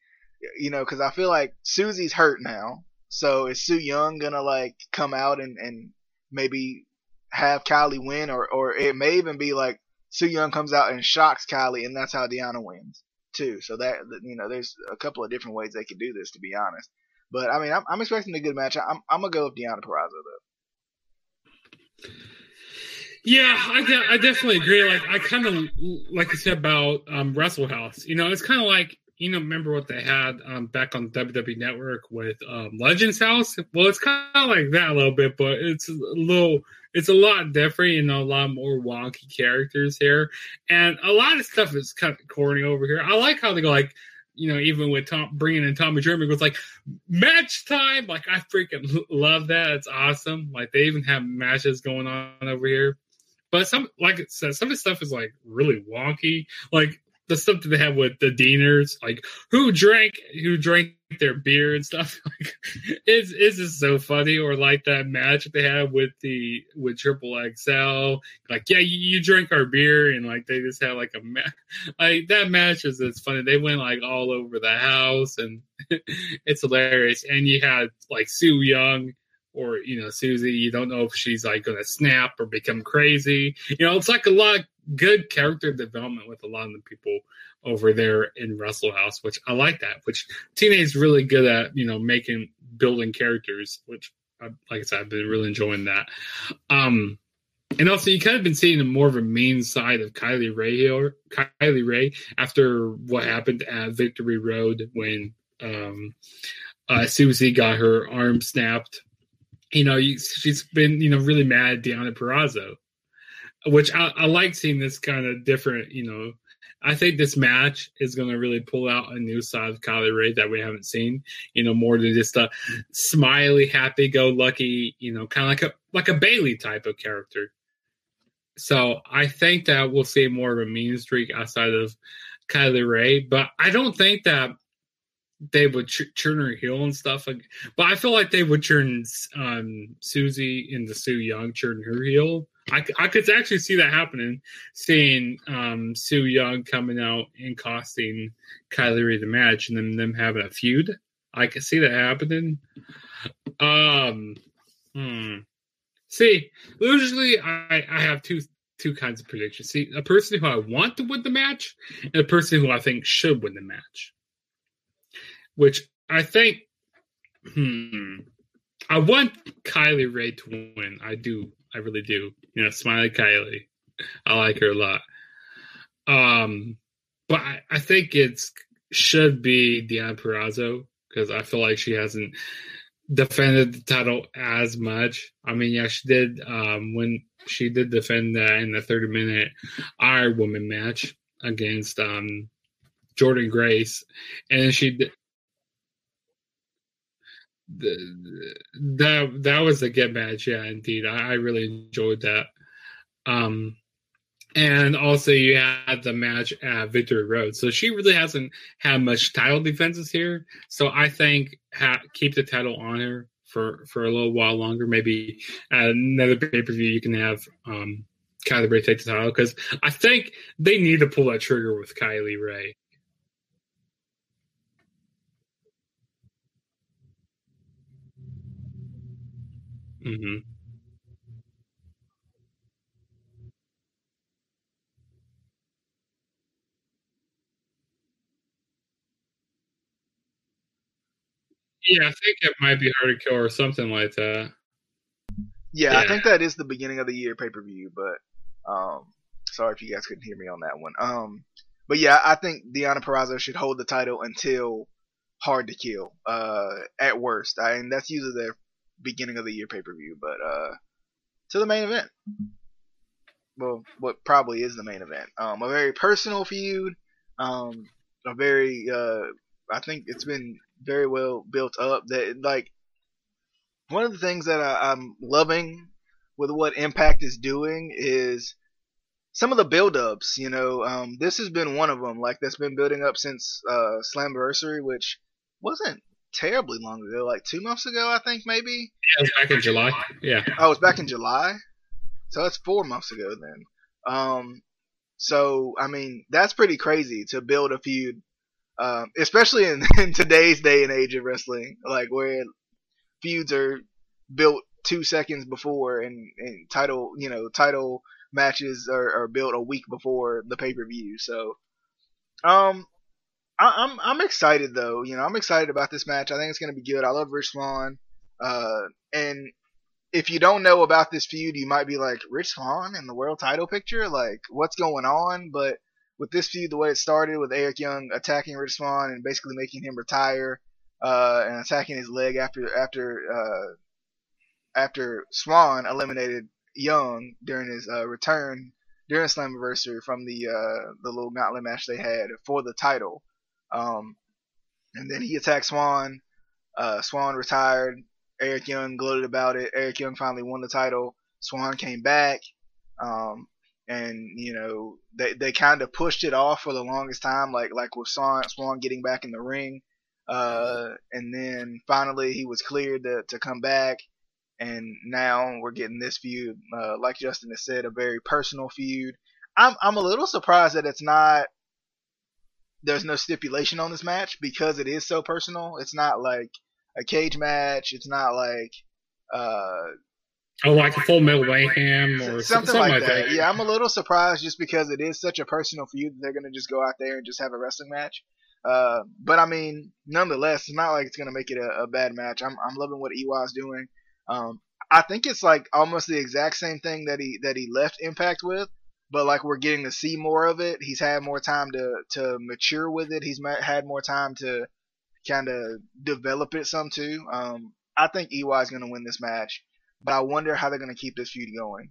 you know because I feel like Susie's hurt now, so is Su Yung gonna like come out and and maybe have Kylie win, or or it may even be like Su Yung comes out and shocks Kylie, and that's how Deonna wins too. So that you know, there's a couple of different ways they could do this. To be honest, but I mean, I'm, I'm expecting a good match. I'm I'm gonna go with Deonna Purrazzo though. Yeah, I, de- I definitely agree. Like I kind of like I said about um, Wrestle House. You know, it's kind of like you know, remember what they had um, back on WWE Network with um, Legends House? Well, it's kind of like that a little bit, but it's a little, it's a lot different. You know, a lot more wonky characters here, and a lot of stuff is kind of corny over here. I like how they go like, you know, even with Tom bringing in Tommy it was like match time. Like I freaking love that. It's awesome. Like they even have matches going on over here. But some, like it says, some of the stuff is like really wonky. Like the stuff that they have with the Deaners, like who drank who drank their beer and stuff. Like, is is this so funny? Or like that match that they have with the with Triple XL, like yeah, you, you drank our beer, and like they just had like a ma- like that match is it's funny. They went like all over the house, and it's hilarious. And you had like Su Yung or you know Susie. You don't know if she's like to snap or become crazy. You know, it's like a lot good character development with a lot of the people over there in Wrestle House, which I like that. Which TNA is really good at, you know, making building characters. Which, I, like I said, I've been really enjoying that. Um, and also, you kind of been seeing a more of a mean side of Kylie Rae here, Kylie Rae after what happened at Victory Road when um, uh, Susie got her arm snapped you know, she's been, you know, really mad at Deonna Purrazzo, which I, I like seeing this kind of different, you know. I think this match is going to really pull out a new side of Kylie Rae that we haven't seen, you know, more than just a smiley, happy-go-lucky, you know, kind of like a like a Bayley type of character. So I think that we'll see more of a mean streak outside of Kylie Rae, but I don't think that they would ch- turn her heel and stuff. But I feel like they would turn um, Susie into Su Yung, turn her heel. I, I could actually see that happening, seeing um, Su Yung coming out and costing Kylie the match, and then them having a feud. I could see that happening. Um, hmm. See, usually I, I have two two kinds of predictions. See, a person who I want to win the match, and a person who I think should win the match which I think, hmm, I want Kylie Rae to win. I do. I really do. You know, Smiley Kylie. I like her a lot. Um, but I, I think it's should be Deonna Purrazzo because I feel like she hasn't defended the title as much. I mean, yeah, she did um, when she did defend that in the 30 minute Iron Woman match against um, Jordynne Grace, and she that that was a good match. Yeah, indeed, I, I really enjoyed that. Um, and also you had the match at Victory Road. So she really hasn't had much title defenses here. So I think ha- keep the title on her for for a little while longer. Maybe at another pay per view you can have um, Kylie Rae take the title because I think they need to pull that trigger with Kylie Rae. Mm-hmm. Yeah, I think it might be hard to kill or something like that. Yeah, yeah, I think that is the beginning of the year pay per view, but um, sorry if you guys couldn't hear me on that one. Um, but yeah, I think Deonna Purrazzo should hold the title until Hard to Kill. Uh, at worst, I and that's usually their beginning of the year pay per view, but uh, to the main event. Well, what probably is the main event. Um, a very personal feud. Um, a very uh, I think it's been very well built up. That like one of the things that I, I'm loving with what Impact is doing is some of the build-ups. You know, um, this has been one of them. Like that's been building up since uh, Slammiversary, which wasn't terribly long ago, like two months ago, I think maybe. Yeah, it was back in July. Yeah. Oh, it's back in July. So that's four months ago then. Um, so I mean that's pretty crazy to build a feud, um, especially in, in today's day and age of wrestling, like where feuds are built two seconds before and, and title you know title matches are, are built a week before the pay per view. So, um, I, am I'm excited though. You know, I'm excited about this match. I think it's gonna be good. I love Rich Swann. Uh, and if you don't know about this feud, you might be like, Rich Swann in the world title picture? Like, what's going on? But with this feud, the way it started with Eric Young attacking Rich Swann and basically making him retire, uh, and attacking his leg after after uh, after Swann eliminated Young during his uh, return during Slammiversary from the uh, the little gauntlet match they had for the title. Um, and then he attacked Swann. Uh, Swann retired. Eric Young gloated about it. Eric Young finally won the title. Swann came back. Um, and you know they they kind of pushed it off for the longest time, like like with Swan, Swann getting back in the ring, uh, and then finally he was cleared to to come back, and now we're getting this feud, uh, like Justin has said, a very personal feud. I'm I'm a little surprised that it's not there's no stipulation on this match because it is so personal. It's not like a cage match. It's not like uh, Oh, like a Full Metal Mayhem or something, something, like, like that. that. Yeah, I'm a little surprised just because it is such a personal feud that they're gonna just go out there and just have a wrestling match. Uh, but I mean, nonetheless, it's not like it's gonna make it a, a bad match. I'm I'm loving what EY's doing. Um, I think it's like almost the exact same thing that he that he left Impact with, but like we're getting to see more of it. He's had more time to to mature with it. He's had more time to kind of develop it some too. Um, I think EY is gonna win this match, but I wonder how they're gonna keep this feud going.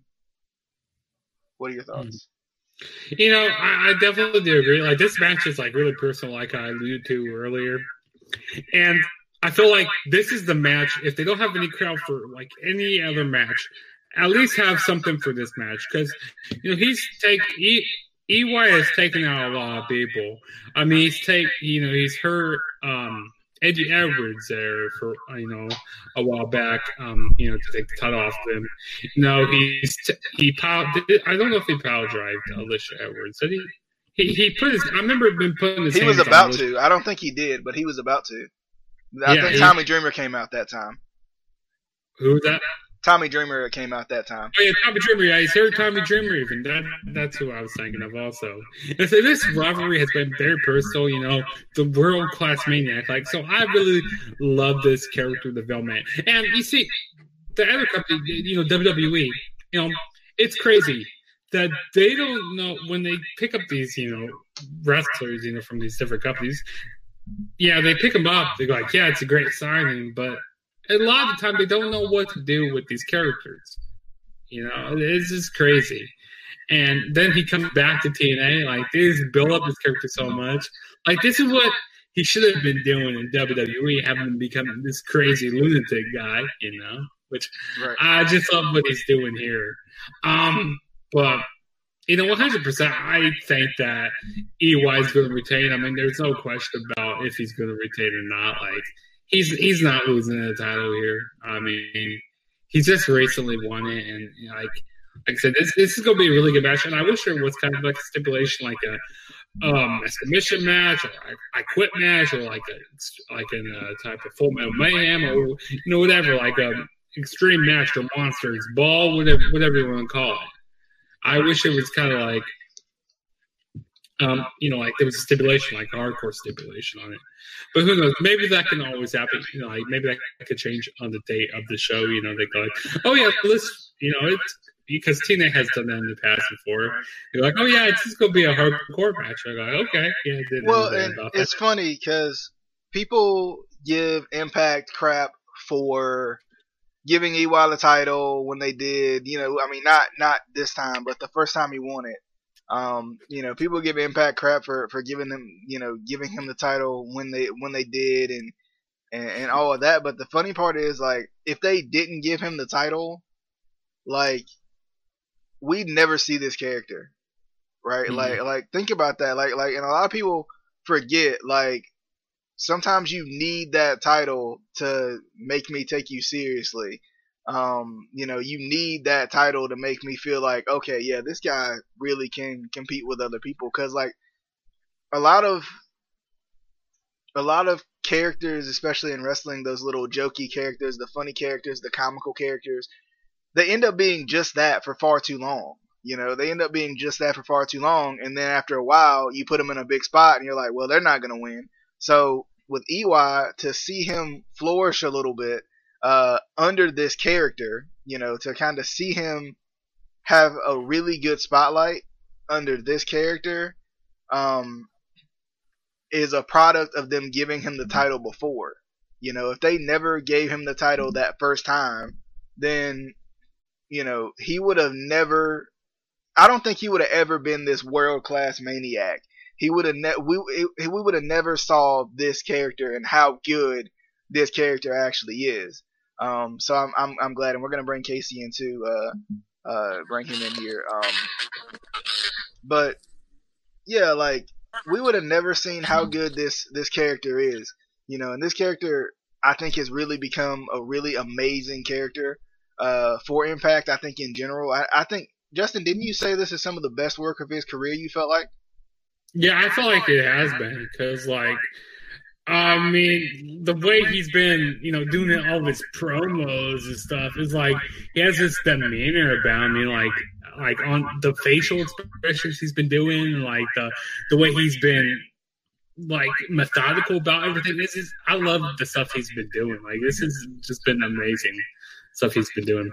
What are your thoughts? You know, I, I definitely do agree. Like this match is like really personal, like I alluded to earlier, and I feel like this is the match. If they don't have any crowd for like any other match, at least have something for this match because you know he's take e, EY has taken out a lot of people. I mean, he's take you know he's hurt um, Eddie Edwards there for you know a while back. Um, you know to take the title off of him. You know he's t- he power. I don't know if he power drived Alisha Edwards. Did he? He, he put his. I remember him putting his. He was about Alisha- to. I don't think he did, but he was about to. I Yeah, think he- Tommy Dreamer came out that time. Who was that? Tommy Dreamer came out that time. Oh yeah, Tommy Dreamer. Yeah, he's here. Tommy Dreamer. Even that. That's who I was thinking of also. And so this rivalry has been very personal. You know, the world class maniac. Like, so I really love this character development. And you see, the other company, you know, WWE. You know, it's crazy that they don't know when they pick up these, you know, wrestlers, you know, from these different companies. Yeah, they pick them up. They go like, yeah, it's a great signing, but a lot of the time they don't know what to do with these characters. You know, it's just crazy. And then he comes back to TNA, like they just build up his character so much. Like this is what he should have been doing in WWE, having him become this crazy lunatic guy, you know. Which Right. I just love what he's doing here. Um, but you know, 100. percent I think that EY is going to retain. I mean, there's no question about if he's going to retain or not. Like he's he's not losing the title here. I mean, he just recently won it, and like like I said, this this is going to be a really good match. And I wish there was kind of like a stipulation, like a um a submission match, or I, I quit match, or like a like in a type of full metal mayhem, or you know whatever, like a extreme match or monsters ball, whatever whatever you want to call it. I wish it was kind of like, um, you know, like there was a stipulation, like a hardcore stipulation on it. But who knows? Maybe that can always happen. You know, like maybe that could change on the date of the show. You know, they go like, oh yeah, let's, you know, it's because TNA has done that in the past before. You're like, oh yeah, it's just gonna be a hardcore match. I go, okay, yeah, Well, know that and about that. it's funny because people give Impact crap for giving EY the title when they did. You know, I mean, not not this time, but the first time he won it. Um, you know, people give Impact crap for for giving them, you know, giving him the title when they when they did and and, and all of that. But the funny part is, like, if they didn't give him the title, like, we'd never see this character, right? Mhm. Like, like think about that. Like, like, and a lot of people forget, like, sometimes you need that title to make me take you seriously. Um, you know, you need that title to make me feel like, okay, yeah, this guy really can compete with other people. Cause like, a lot of, a lot of characters, especially in wrestling, those little jokey characters, the funny characters, the comical characters, they end up being just that for far too long. You know, they end up being just that for far too long, and then after a while, you put them in a big spot, and you're like, well, they're not going to win. So with EY, to see him flourish a little bit uh, under this character, you know, to kind of see him have a really good spotlight under this character, um, is a product of them giving him the title before. You know, if they never gave him the title that first time, then you know he would have never. I don't think he would have ever been this world class maniac. He would have ne- we we would have never saw this character and how good this character actually is. Um, so I'm I'm I'm glad, and we're gonna bring Casey into uh uh bring him in here. Um, but yeah, like we would have never seen how good this this character is, you know. And this character, I think, has really become a really amazing character uh, for Impact. I think in general, I, I think Justin, didn't you say this is some of the best work of his career? You felt like? Yeah, I feel like it has been because, like, I mean, the way he's been, you know, doing all his promos and stuff is like he has this demeanor about me, like like on the facial expressions he's been doing, like the the way he's been like methodical about everything. This is I love the stuff he's been doing. Like this has just been amazing stuff he's been doing.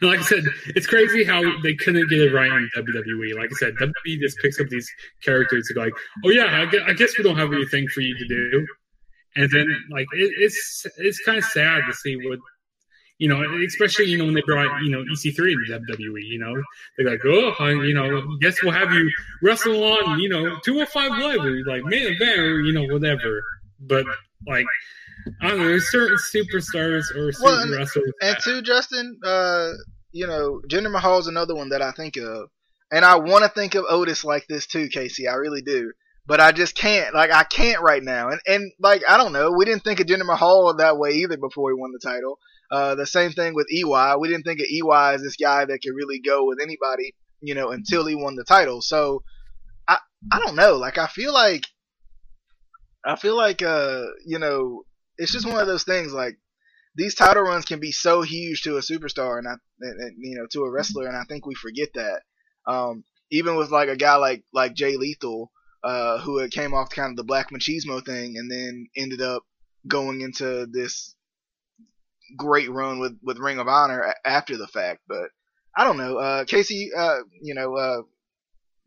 And like I said, it's crazy how they couldn't get it right in WWE. Like I said, WWE just picks up these characters to go like, oh yeah, I guess we don't have anything for you to do. And then like it, it's it's kind of sad to see what you know, especially you know when they brought you know EC3 into WWE, you know, they're like, oh, you know, guess we'll have you wrestle on you know 205 Live, like main event, or you know whatever. But like, I don't know, there's certain superstars or certain well, and, wrestlers. And too, Justin, uh, you know, Jinder Mahal is another one that I think of, and I want to think of Otis like this too, Casey. I really do. But I just can't, like, I can't right now. And, and like, I don't know. We didn't think of Jinder Mahal that way either before he won the title. Uh, the same thing with EY. We didn't think of EY as this guy that could really go with anybody, you know, until he won the title. So I I don't know. Like I feel like I feel like uh you know it's just one of those things like these title runs can be so huge to a superstar and I and, and, you know to a wrestler and I think we forget that. Um, even with like a guy like like Jay Lethal, uh, who had came off kind of the Black Machismo thing and then ended up going into this great run with with Ring of Honor after the fact. But I don't know, uh, Casey. Uh, you know, uh,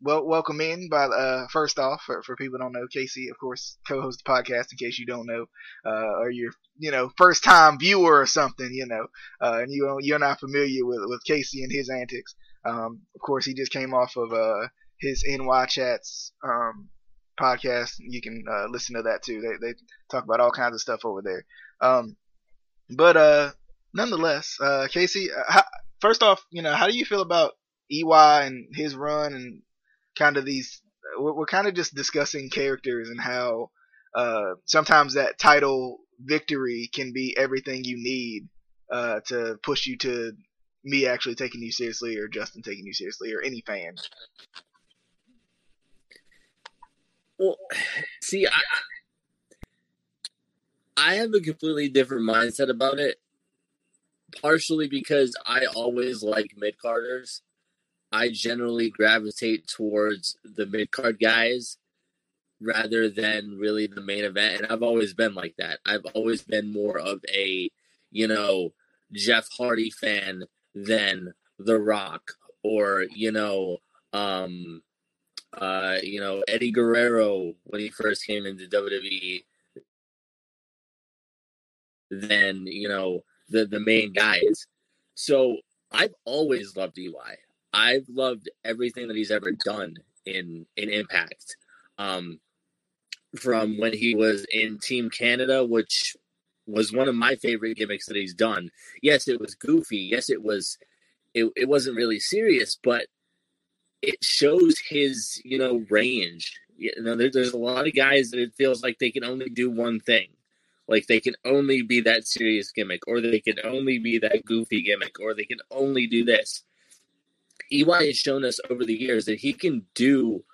well, welcome in. By uh, first off, for, for people don't know, Casey, of course, co-hosts the podcast. In case you don't know, uh, or you're you know first time viewer or something, you know, uh, and you you're not familiar with with Casey and his antics. Um, of course, he just came off of uh his NY Chats um podcast. You can uh, listen to that too. They they talk about all kinds of stuff over there. Um, but uh, nonetheless, uh, Casey, uh, how, first off, you know, how do you feel about EY and his run and kind of these? We're, we're kind of just discussing characters and how uh, sometimes that title victory can be everything you need uh, to push you to me actually taking you seriously or Justin taking you seriously or any fan. Well, see, I, I have a completely different mindset about it. Partially because I always like mid carders. I generally gravitate towards the mid card guys rather than really the main event. And I've always been like that. I've always been more of a, you know, Jeff Hardy fan than The Rock or, you know, um, uh, you know, Eddie Guerrero when he first came into WWE than you know the the main guys. So I've always loved EY. I've loved everything that he's ever done in in Impact. Um, from when he was in Team Canada, which was one of my favorite gimmicks that he's done. Yes, it was goofy. Yes, it was. It, it wasn't really serious, but it shows his you know range. You know, there, there's a lot of guys that it feels like they can only do one thing. Like they can only be that serious gimmick, or they can only be that goofy gimmick, or they can only do this. EY has shown us over the years that he can do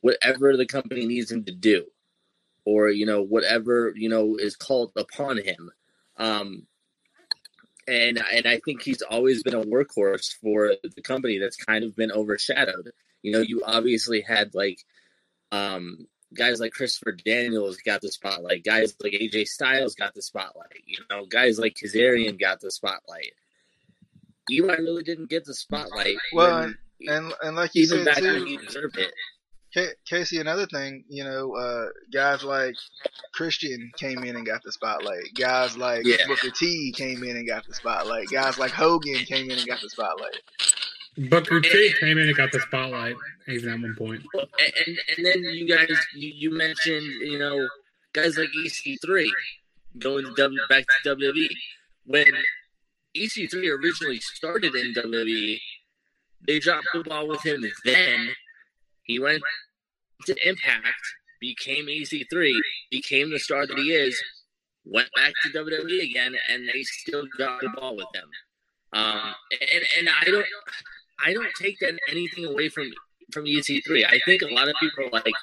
whatever the company needs him to do, or you know whatever you know is called upon him. Um, and and I think he's always been a workhorse for the company that's kind of been overshadowed. You know, you obviously had like um, guys like Christopher Daniels got the spotlight, guys like AJ Styles got the spotlight, you know, guys like Kazarian got the spotlight. EY really didn't get the spotlight. Well, when- And and like you even said back when too, he deserved it. Casey, another thing, you know, uh, guys like Christian came in and got the spotlight. Guys like Yeah. Booker T came in and got the spotlight. Guys like Hogan came in and got the spotlight. Booker T came in and got the spotlight even at one point. And, and and then you guys you, you mentioned you know guys like EC3 going to w, back to WWE when EC3 originally started in WWE they dropped the ball with him then he went to Impact became EC3 became the star that he is went back to WWE again and they still got the ball with him um and and I don't I don't take that anything away from from EC3. I think a lot of people are like,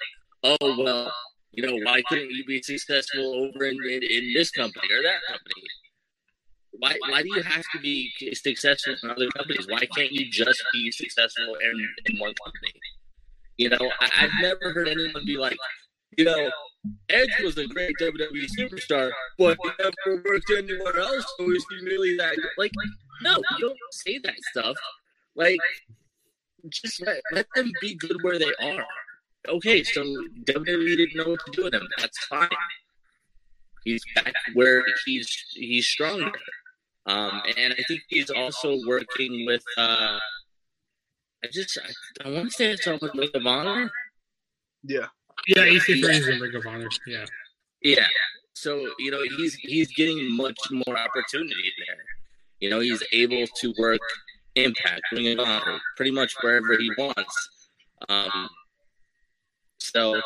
oh, well, you know, why couldn't you be successful over in, in, in this company or that company? Why, why do you have to be successful in other companies? Why can't you just be successful in, in one company? You know, I, I've never heard anyone be like, you know, Edge was a great WWE superstar, but he never worked anywhere else, so is he really that? Like, no, you don't say that stuff. Like, just let, let them be good where they are. Okay, so WWE didn't know what to do with him. That's fine. He's back where he's he's stronger. Um, and I think he's also working with. Uh, I just I, I want to say it's all with Ring of Honor. Yeah. Yeah, EC3 is in Ring of Honor. Yeah. Yeah. So you know he's he's getting much more opportunity there. You know he's able to work Impact, Ring of Honor, pretty much wherever he wants. Um, so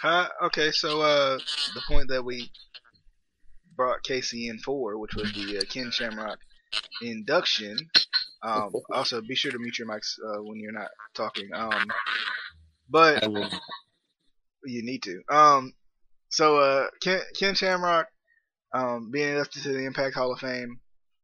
Huh? Okay, so uh, the point that we brought Casey in for, which was the uh, Ken Shamrock induction. Um, also, be sure to mute your mics uh, when you're not talking. Um, but you need to. Um, so uh, Ken, Ken Shamrock um, being inducted to the Impact Hall of Fame,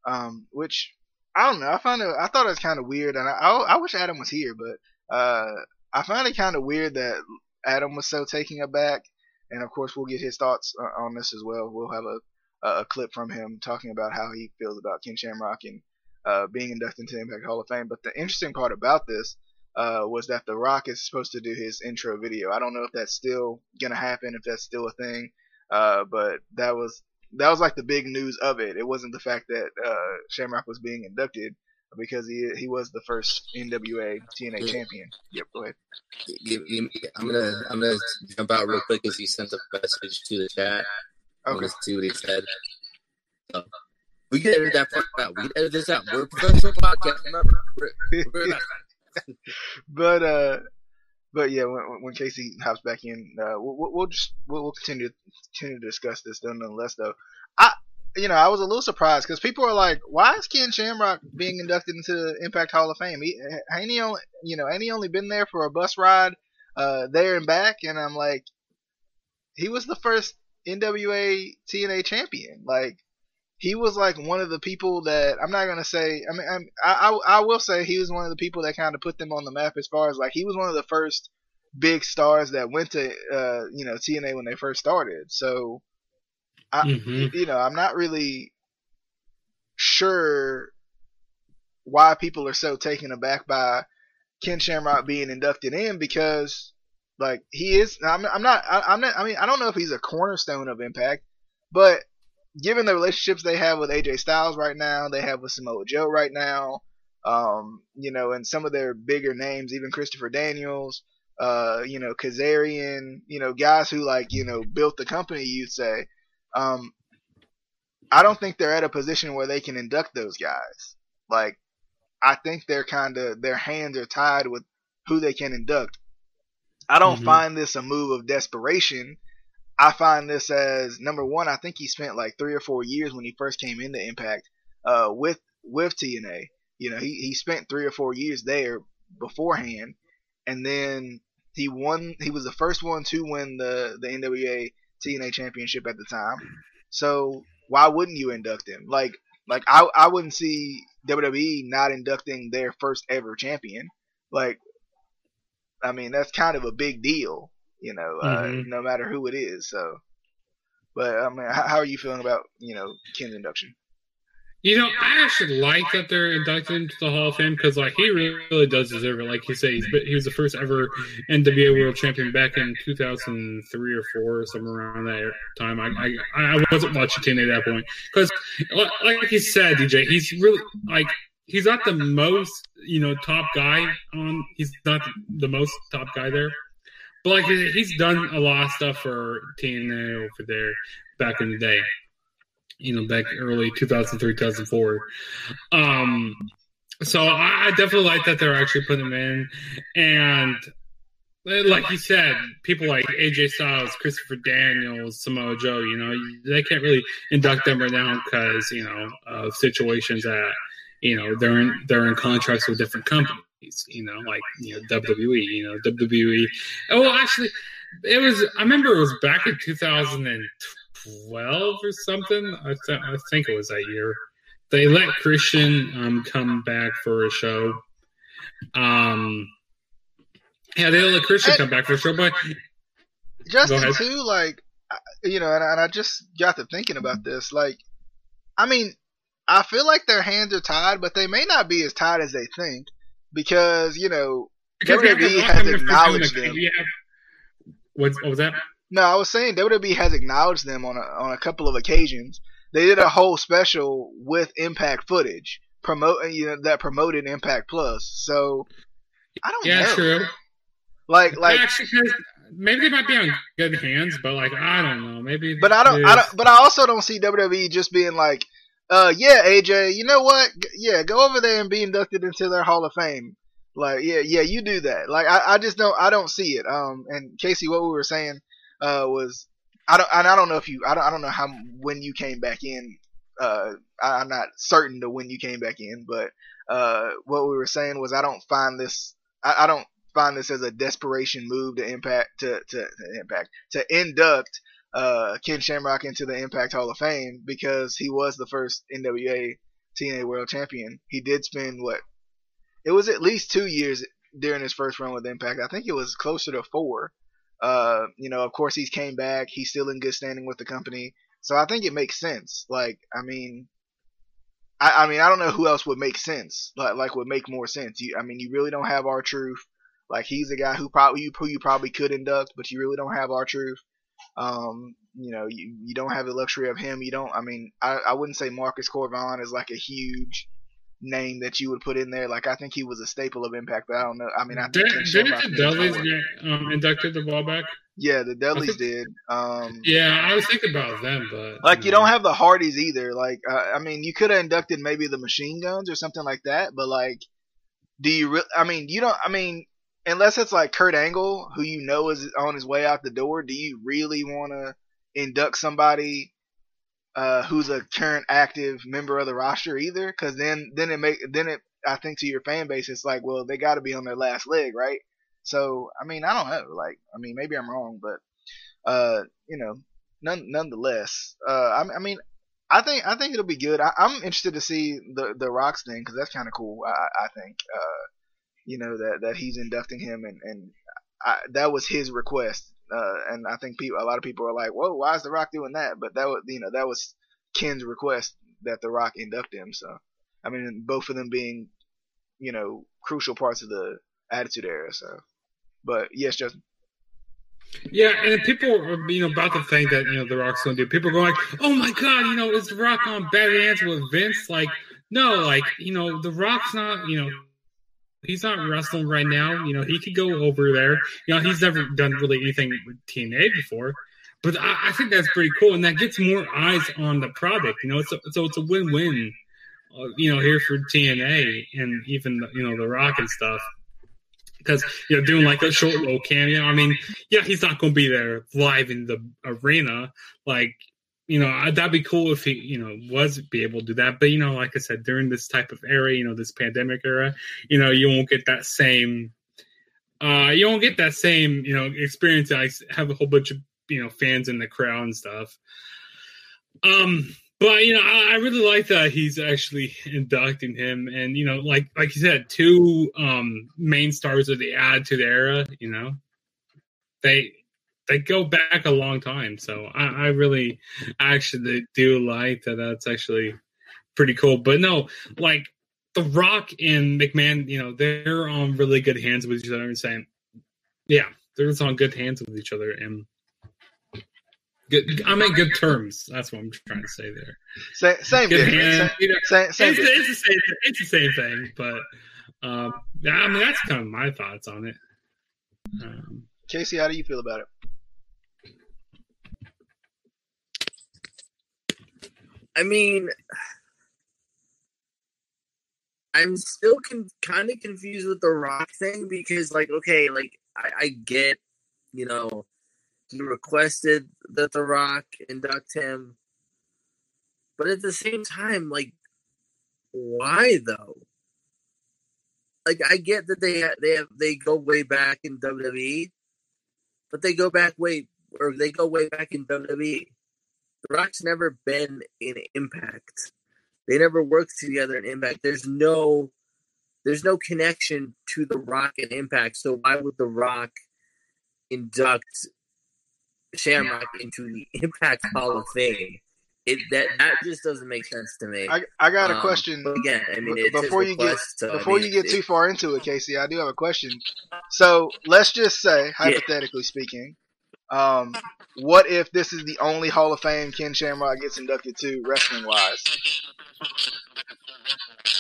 um, which I don't know. I found it. I thought it was kind of weird, and I, I, I wish Adam was here, but uh, I found it kind of weird that Adam was so taken aback. And of course, we'll get his thoughts uh, on this as well. We'll have a, a a clip from him talking about how he feels about Ken Shamrock and uh, being inducted into the Impact Hall of Fame. But the interesting part about this uh, was that The Rock is supposed to do his intro video. I don't know if that's still gonna happen, if that's still a thing. Uh, but that was that was like the big news of it. It wasn't the fact that uh, Shamrock was being inducted because he he was the first NWA TNA champion. Yep, go ahead. Give, give me, I'm gonna I'm gonna jump out real quick as he sent a message to the chat. Okay. gonna see what he said. So, we can edit that part out. We can edit this out. We're a professional podcast. Remember, we're, we're not, but uh, but yeah, when, when Casey hops back in, uh, we'll, we'll- we'll just we'll, we'll continue continue to discuss this though, nonetheless. Though, I you know I was a little surprised because people are like, why is Ken Shamrock being inducted into the Impact Hall of Fame? He, ain't he only you know ain't he only been there for a bus ride uh there and back? And I'm like, he was the first NWA TNA champion. Like he was like one of the people that I'm not gonna say. I mean, I'm, I, I I will say he was one of the people that kind of put them on the map as far as like he was one of the first big stars that went to uh you know TNA when they first started. So I hmm you know I'm not really sure why people are so taken aback by Ken Shamrock being inducted in because like he is I'm, I'm not I, I'm not I mean I don't know if he's a cornerstone of Impact, but given the relationships they have with AJ Styles right now, they have with Samoa Joe right now, um, you know, and some of their bigger names, even Christopher Daniels, uh, you know, Kazarian, you know, guys who like, you know, built the company, you'd say. Um, I don't think they're at a position where they can induct those guys. Like, I think they're kind of, their hands are tied with who they can induct. I don't Mhm. find this a move of desperation. I find this as number one. I think he spent like three or four years when he first came into Impact uh, with with TNA. You know, he he spent three or four years there beforehand, and then he won. He was the first one to win the the NWA TNA Championship at the time. So why wouldn't you induct him? Like like I I wouldn't see WWE not inducting their first ever champion. Like I mean that's kind of a big deal, you know, uh, Mhm. no matter who it is. So, but I mean, how, how are you feeling about you know Ken's induction? You know, I actually like that they're inducting him to the Hall of Fame because, like, he really, really does deserve it. Like you say, he's, he was the first ever NWA World Champion back in 2003 or four, or somewhere around that time. I I, I wasn't watching TNA at that point because, like you said, DJ, he's really like he's not the most you know top guy on. He's not the most top guy there, but like he's done a lot of stuff for TNA over there back in the day you know, back early 2003, 2004. Um, so I, definitely like that they're actually putting him in. And like you said, people like AJ Styles, Christopher Daniels, Samoa Joe, you know, they can't really induct them right now because, you know, of situations that, you know, they're in, they're in contracts with different companies, you know, like, you know, WWE, you know, WWE. Oh, well, actually, it was, I remember it was back in 2012 or something. I, th- I think it was that year. They let Christian um, come back for a show. Um, yeah, they let Christian come back for a show, but Justin too, like you know, and, I- and I just got to thinking about this. Like, I mean, I feel like their hands are tied, but they may not be as tied as they think because you know because WWE has acknowledged them. What, what was that? No, I was saying WWE has acknowledged them on a, on a couple of occasions. They did a whole special with Impact footage promoting you know that promoted Impact Plus. So I don't Yeah, know. true. Like like maybe they might be on good hands, but like I don't know. Maybe, But I don't, I don't. But I also don't see WWE just being like, uh, yeah, AJ, you know what? Yeah, go over there and be inducted into their Hall of Fame. Like, yeah, yeah, you do that. Like, I, I just don't, I don't see it. Um, and Casey, what we were saying, uh, was, I don't, I don't know if you, I don't, I don't know how when you came back in. Uh, I, I'm not certain to when you came back in, but uh, what we were saying was, I don't find this, I, I don't find this as a desperation move to impact to to, to impact to induct uh, Ken Shamrock into the Impact Hall of Fame because he was the first NWA TNA World Champion. He did spend what? It was at least two years during his first run with Impact. I think it was closer to four. Uh, you know, of course, he's came back. He's still in good standing with the company, so I think it makes sense. Like, I mean, I, I mean, I don't know who else would make sense. Like, like would make more sense. You, I mean, you really don't have R-Truth. Like, he's a guy who probably who you probably could induct, but you really don't have R-Truth. Um, you know, you, you don't have the luxury of him. You don't. I mean, I, I wouldn't say Marcus Corvon is like a huge name that you would put in there. Like I think he was a staple of Impact, but I don't know. I mean, I think Did, didn't the Dudleys get um, inducted the while back? Yeah, the Dudleys did. Um, Yeah, I was thinking about them, but like you don't have the Hardys either. Like uh, I mean, you could have inducted maybe the Machine Guns or something like that, but like, do you? Re- I mean, you don't. I mean, unless it's like Kurt Angle, who you know is on his way out the door, do you really want to induct somebody uh, who's a current active member of the roster either? Because then, then it make then it. I think to your fan base, it's like, well, they got to be on their last leg, right? So, I mean, I don't know. Like, I mean, maybe I'm wrong, but uh, you know, none, nonetheless, uh, I, I mean, I think I think it'll be good. I, I'm interested to see the the Rocks thing because that's kind of cool. I, I think, uh, you know, that that he's inducting him and and I, that was his request. Uh, and I think people, a lot of people are like, "Whoa, why is the Rock doing that?" But that was, you know, that was Ken's request that the Rock induct him. So, I mean, both of them being, you know, crucial parts of the Attitude Era. So, but yes, Justin. Yeah, and people are you know about to think that you know the Rock's gonna do. People are going like, "Oh my god, you know, is the Rock on bad hands with Vince?" Like, no, like you know, the Rock's not you know. He's not wrestling right now. You know, he could go over there. You know, he's never done really anything with TNA before. But I, I think that's pretty cool, and that gets more eyes on the product. You know, so it's a win-win. Uh, you know, here for TNA and even the, you know the Rock and stuff because you know doing like a short little cameo. I mean, yeah, he's not going to be there live in the arena. Like, you know, that'd be cool if he, you know, was be able to do that. But you know, like I said, during this type of era, you know, this pandemic era, you know, you won't get that same. Uh, you won't get that same, you know, experience. I have a whole bunch of you know fans in the crowd and stuff. Um, But you know, I, I really like that he's actually inducting him, and you know, like like you said, two um main stars of the Attitude Era. You know, they they go back a long time, so I, I really actually do like that. That's actually pretty cool. But no, like The Rock and McMahon, you know, they're on really good hands with each other, and saying, yeah, they're just on good hands with each other, and good. I'm in good terms. That's what I'm trying to say there. Same, same Good thing. hand, Same, you know, same, same it's, thing. it's the same. It's the same thing, but um, I mean that's kind of my thoughts on it. Um, Casey, how do you feel about it? I mean, I'm still con- kind of confused with the Rock thing because, like, okay, like I, I get, you know, he requested that the Rock induct him, but at the same time, like, why though? Like, I get that they ha- they have they go way back in WWE, but they go back way or they go way back in WWE. The Rock's never been in Impact. They never worked together in Impact. There's no there's no connection to the Rock and Impact. So why would the Rock induct Shamrock into the Impact Hall of Fame? It that that just doesn't make sense to me. I, I got a Um, question. But again, I mean, it's before you get request, so, I before mean, you get it- too far into it, Casey, I do have a question. So let's just say, hypothetically speaking, um, what if this is the only Hall of Fame Ken Shamrock gets inducted to, wrestling wise,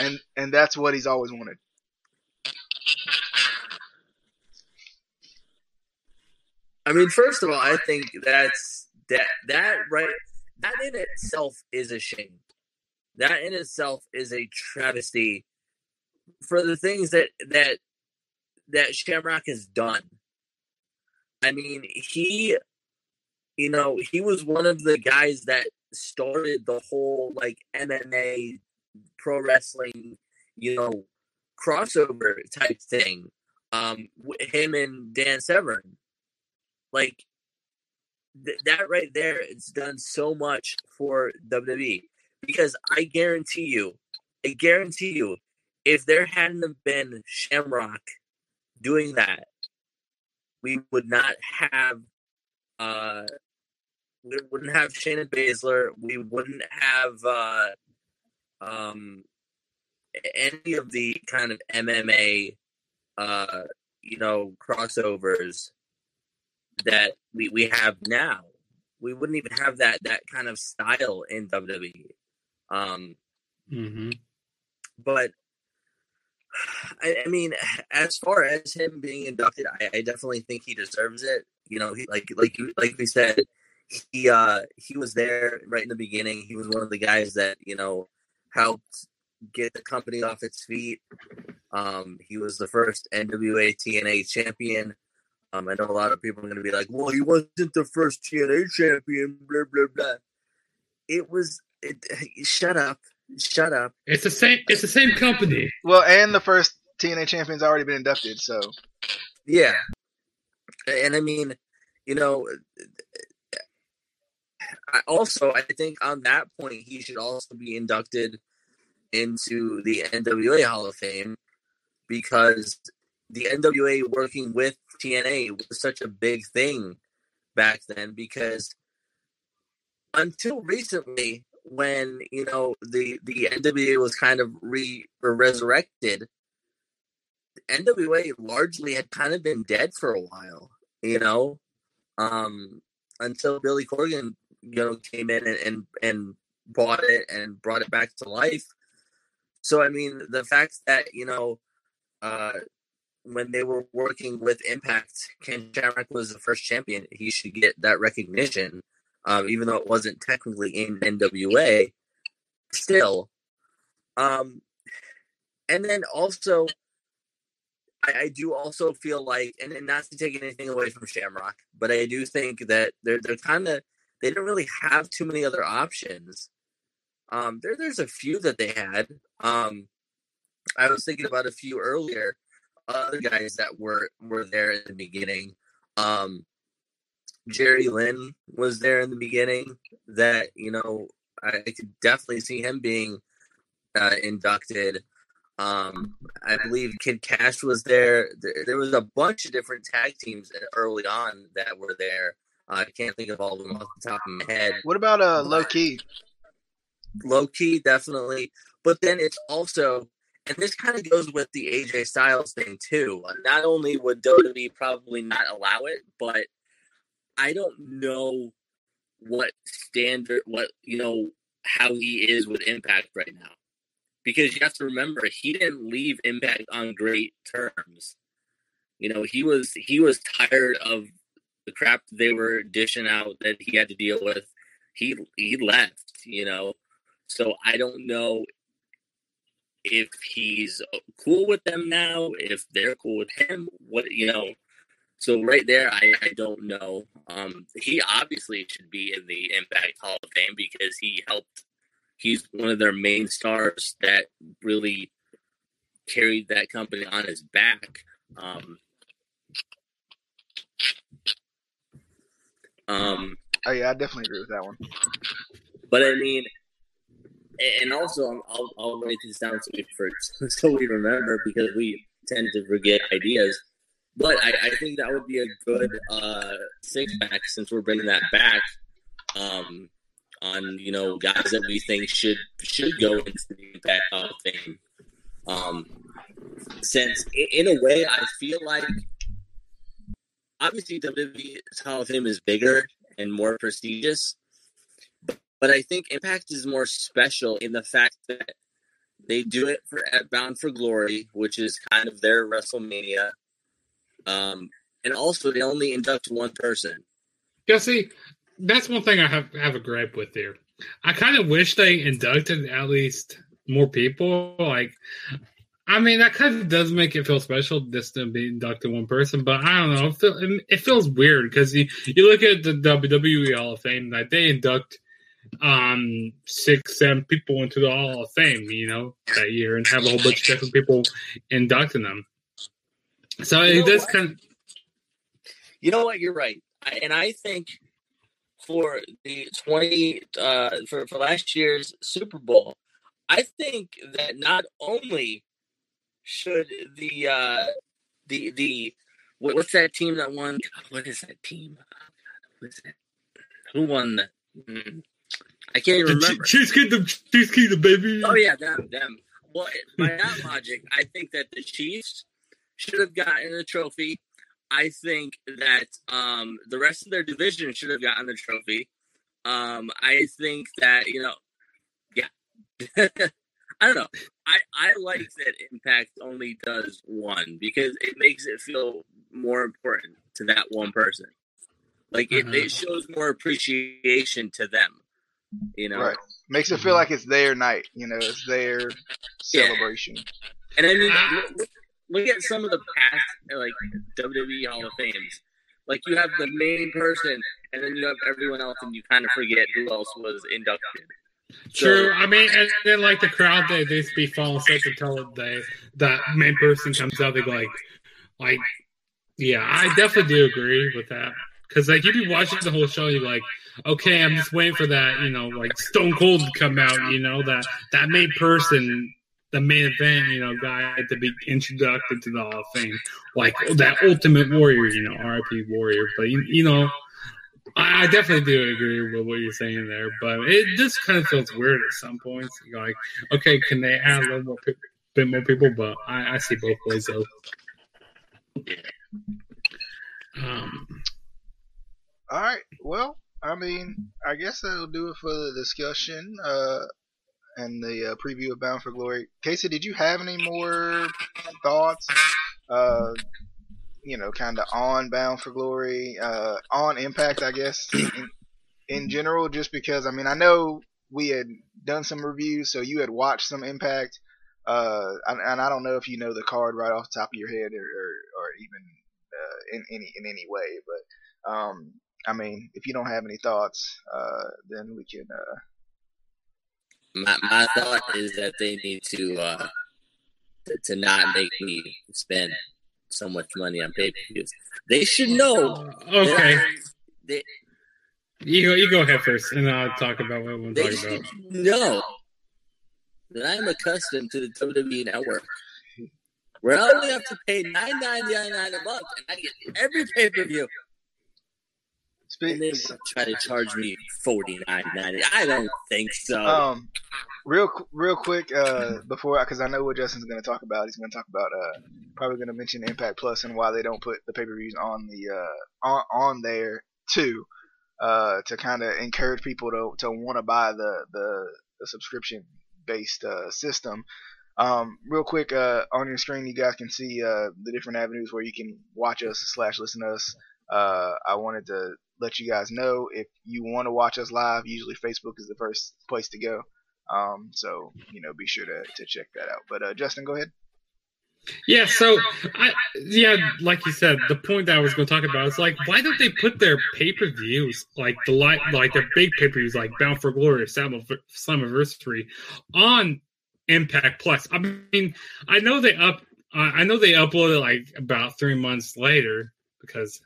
and and that's what he's always wanted. I mean, first of all, I think that's that that right that in itself is a shame. That in itself is a travesty for the things that that that Shamrock has done. I mean, he you know, he was one of the guys that started the whole like MMA pro wrestling, you know, crossover type thing. Um, him and Dan Severn like th- that right there it's done so much for WWE because I guarantee you I guarantee you if there hadn't have been Shamrock doing that we would not have uh we wouldn't have Shayna Baszler we wouldn't have uh um any of the kind of MMA uh you know crossovers that we, we have now. We wouldn't even have that that kind of style in WWE. Um, mhm. but I, I mean, as far as him being inducted, I, I definitely think he deserves it. You know, he, like like like we said, he uh he was there right in the beginning. He was one of the guys that you know helped get the company off its feet. Um, he was the first NWA TNA champion. Um, I know a lot of people are going to be like, "Well, he wasn't the first TNA champion." Blah blah blah. It was. It, shut up. Shut up. It's the same. It's the same company. Well, and the first TNA champion's already been inducted, so Yeah. And I mean, you know, I also I think on that point he should also be inducted into the NWA Hall of Fame because the NWA working with TNA was such a big thing back then because until recently when you know the the NWA was kind of re resurrected NWA largely had kind of been dead for a while, you know, um, until Billy Corgan, you know, came in and, and and bought it and brought it back to life. So I mean, the fact that you know, uh, when they were working with Impact, Ken Shamrock was the first champion. He should get that recognition, um, even though it wasn't technically in NWA. Still, um, and then also I, I do also feel like, and, and not to take anything away from Shamrock, but I do think that they're they're kind of they didn't really have too many other options. Um, there there's a few that they had. Um, I was thinking about a few earlier, other guys that were were there in the beginning. Um, Jerry Lynn was there in the beginning. That you know I could definitely see him being uh, inducted. Um, I believe Kid Kash was there. there. There was a bunch of different tag teams early on that were there. Uh, I can't think of all of them off the top of my head. What about uh Low Ki? Low Ki, definitely. But then it's also, and this kind of goes with the AJ Styles thing too. Not only would WWE probably not allow it, but I don't know what standard, what you know, how he is with Impact right now. Because you have to remember, he didn't leave Impact on great terms. You know, he was he was tired of the crap they were dishing out that he had to deal with. He he left. You know, so I don't know if he's cool with them now, if they're cool with him. What you know. So right there, I, I don't know. Um, he obviously should be in the Impact Hall of Fame because he helped. He's one of their main stars that really carried that company on his back. Um, um, Oh yeah, I definitely agree with that one. but I mean, and also I'll, I'll write this down so we for so we remember because we tend to forget ideas. But I, I think that would be a good uh, six since we're bringing that back. Um, on you know guys that we think should should go into the Impact Hall of Fame. Um, since in a way I feel like obviously WWE's Hall of Fame is bigger and more prestigious, but I think Impact is more special in the fact that they do it for at Bound for Glory, which is kind of their WrestleMania. Um, and also they only induct one person. Yeah, see, that's one thing I have have a gripe with here. I kind of wish they inducted at least more people. Like, I mean, that kind of does make it feel special just to be inducted one person. But I don't know, it, feel, it feels weird because you you look at the WWE Hall of Fame, like they induct um six, seven people into the Hall of Fame, you know, that year, and have a whole bunch of different people inducting them. So You it know does what? kind of You know what? You're right, I, and I think for the twenty uh, for for last year's Super Bowl, I think that not only should the uh, the the what, what's that team that won? What is that team? Is that? Who won the? mm, I can't even remember. Chiefs Kingdom, Chiefs Kingdom, baby. Oh yeah, them, them. Well, by that logic, I think that the Chiefs should have gotten the trophy. I think that um, the rest of their division should have gotten the trophy. Um, I think that you know, yeah. I don't know. I I like that Impact only does one because it makes it feel more important to that one person. Like it, Mhm. it shows more appreciation to them. You know, Right. Makes it feel like it's their night. You know, it's their celebration. And I mean, look, at some of the past like WWE Hall of Fames. Like you have the main person, and then you have everyone else, and you kind of forget who else was inducted. True. I mean, and then like the crowd, they they be falling asleep until the that main person comes out. They go like, like, yeah, I definitely do agree with that. Because like you be watching the whole show, you're like, okay, I'm just waiting for that, you know, like Stone Cold to come out, you know, that that main person, the main event, you know, guy had to be introduced to the Hall of Fame, like that Ultimate Warrior, you know, RIP Warrior. But you, you know, I, I definitely do agree with what you're saying there, but it just kind of feels weird at some points. You're like, okay, can they add a little more, pe- bit more people? But I, I see both ways though. Um, All right. Well, I mean, I guess that'll do it for the discussion uh, and the uh, preview of Bound for Glory. Casey, did you have any more thoughts? Uh, you know, kind of on Bound for Glory, uh, on Impact, I guess, in, in general, just because, I mean, I know we had done some reviews, so you had watched some Impact. Uh, and, and I don't know if you know the card right off the top of your head or, or, or even uh, in any in any way, but um, I mean, if you don't have any thoughts, uh, then we can. Uh, My my thought is that they need to uh, to, to not make me spend so much money on pay per views. They should know. okay. They, You go, you go ahead first, and I'll talk about what I'm They talking should about. know that I'm accustomed to the WWE network. Where I only have to pay nine ninety nine a month and I get every pay per view. And they try to charge me forty nine ninety. I don't think so. um, real real quick, uh, before because I know what Justin's going to talk about. He's going to talk about uh, probably going to mention Impact Plus and why they don't put the pay per views on the uh on on there too, uh, to kind of encourage people to to want to buy the the, the subscription based uh system. Um, real quick, uh, on your screen, you guys can see uh, the different avenues where you can watch us slash listen to us. Uh, I wanted to let you guys know if you want to watch us live. Usually, Facebook is the first place to go. Um, so you know, be sure to, to check that out. But uh, Justin, go ahead. Yeah, so I yeah, like you said, the point that I was going to talk about is like, why don't they put their pay per views like the li- like their big pay per views like Bound for Glory or Slam- Slammiversary on Impact Plus? I mean, I know they up, I know they uploaded like about three months later because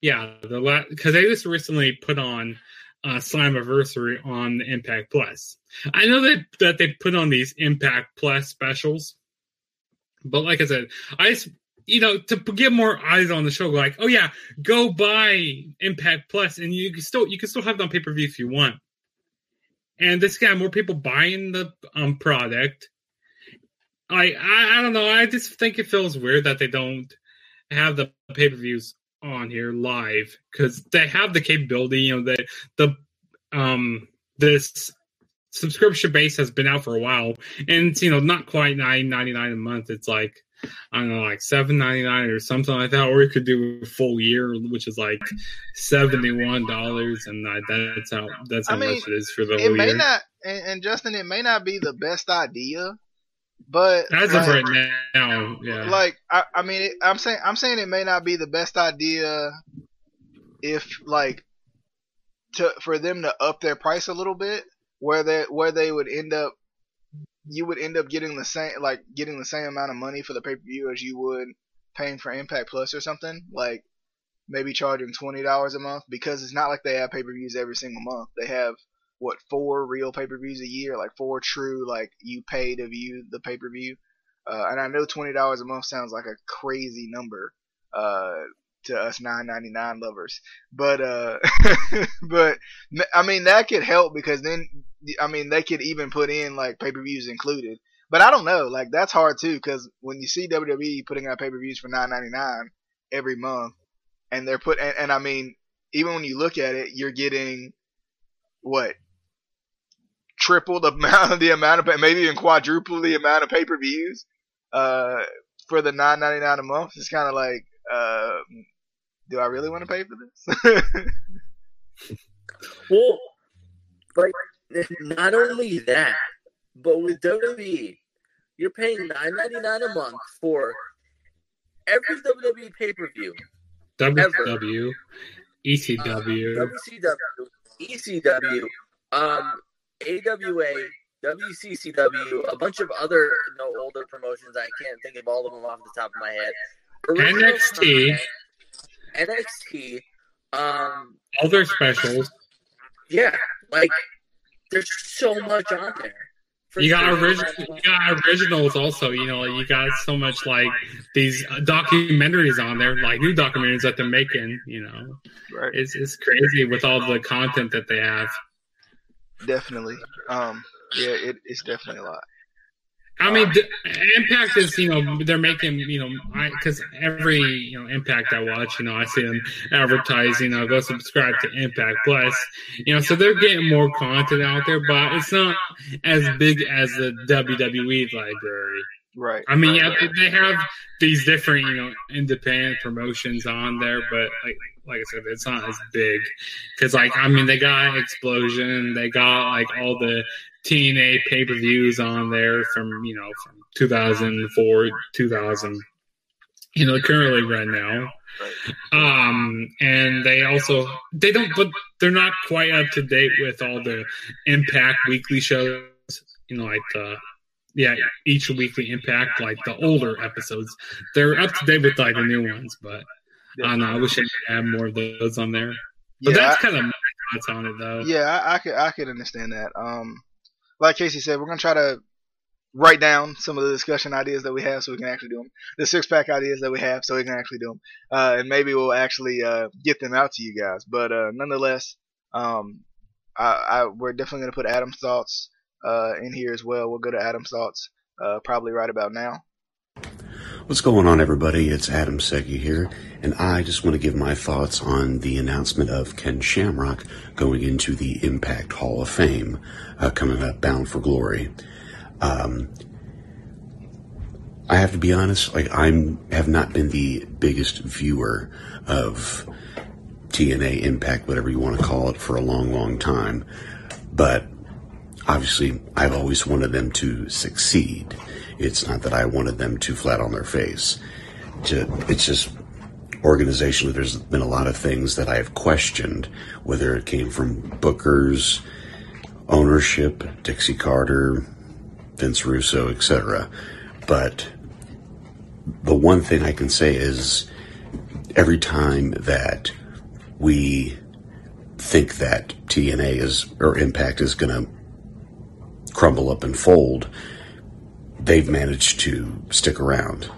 yeah, the la- because they just recently put on uh, Slammiversary on the Impact Plus. I know that that they put on these Impact Plus specials. But like I said, I just you know to get more eyes on the show, like oh yeah, go buy Impact Plus, and you can still you can still have it on pay per view if you want. And this got more people buying the um product. I, I I don't know. I just think it feels weird that they don't have the pay per views on here live because they have the capability. You know the the um this subscription base has been out for a while, and it's you know not quite nine ninety nine a month. It's like I don't know, like seven ninety nine or something like that, or you could do a full year, which is like seventy one dollars, and that, that's how that's how I mean, much it is for the It whole may year. not, and, and Justin, it may not be the best idea, but As like, of right now, yeah. like I, I mean, it, I'm saying I'm saying it may not be the best idea if like to for them to up their price a little bit, where they where they would end up, you would end up getting the same like getting the same amount of money for the pay per view as you would paying for Impact Plus or something like maybe charging twenty dollars a month because it's not like they have pay per views every single month. They have what four real pay per views a year, like four true like you pay to view the pay per view. Uh, and I know twenty dollars a month sounds like a crazy number uh, to us nine ninety nine lovers, but uh, but I mean that could help because then I mean they could even put in like pay per views included. But I don't know, like that's hard too because when you see WWE putting out pay per views for nine ninety nine every month, and they're put and, and I mean even when you look at it, you're getting what triple the amount of the amount of maybe even quadruple the amount of pay per views uh, for the nine ninety nine a month. It's kind of like, uh, do I really want to pay for this? Well, like not only that, but with WWE, you're paying nine ninety nine a month for every WWE pay per view, WW, ECW, WCW, ECW, um, AWA, WCCW, a bunch of other you know, older promotions. I can't think of all of them off the top of my head. Original NXT. content, NXT. Um, other their specials. yeah, like there's so much on there. For You got original, you got originals also. You know, you got so much like these documentaries on there, like new documentaries that they're making. You know, right. it's it's crazy with all the content that they have. Definitely. Um. Yeah. It, it's definitely a lot. I mean, the, Impact is you know they're making you know because every you know Impact I watch you know I see them advertising. I'll go subscribe to Impact Plus, you know, so they're getting more content out there, but it's not as big as the WWE library. Right. I mean, yeah, they, they have these different, you know, independent promotions on there, but like, like I said, it's not as big because, like, I mean, they got Explosion, they got like all the TNA pay per views on there from, you know, from 2004, 2000, you know, currently right now. Um, and they also they don't, but they're not quite up to date with all the Impact weekly shows, you know, like the yeah, each weekly impact, like the older episodes, they're up to date with like the new ones. But I know. I wish I could add more of those on there. But Yeah, that's kind of my thoughts on it though. Yeah, I, I could I could understand that. Um, like Casey said, we're gonna try to write down some of the discussion ideas that we have so we can actually do them. The six pack ideas that we have so we can actually do them. Uh, and maybe we'll actually uh, get them out to you guys. But uh, nonetheless, um, I, I, we're definitely going to put Adam's thoughts uh, in here as well. We'll go to Adam's thoughts uh, probably right about now. What's going on, everybody? It's Adam Segi here, and I just want to give my thoughts on the announcement of Ken Shamrock going into the Impact Hall of Fame uh, coming up, Bound for Glory. Um, I have to be honest, like I'm have not been the biggest viewer of TNA Impact, whatever you want to call it, for a long, long time. But obviously, I've always wanted them to succeed. It's not that I wanted them to flat on their face. It's just organizationally, there's been a lot of things that I have questioned, whether it came from bookers, ownership, Dixie Carter, Vince Russo, etc. But the one thing I can say is every time that we think that TNA is or Impact is going to crumble up and fold, they've managed to stick around.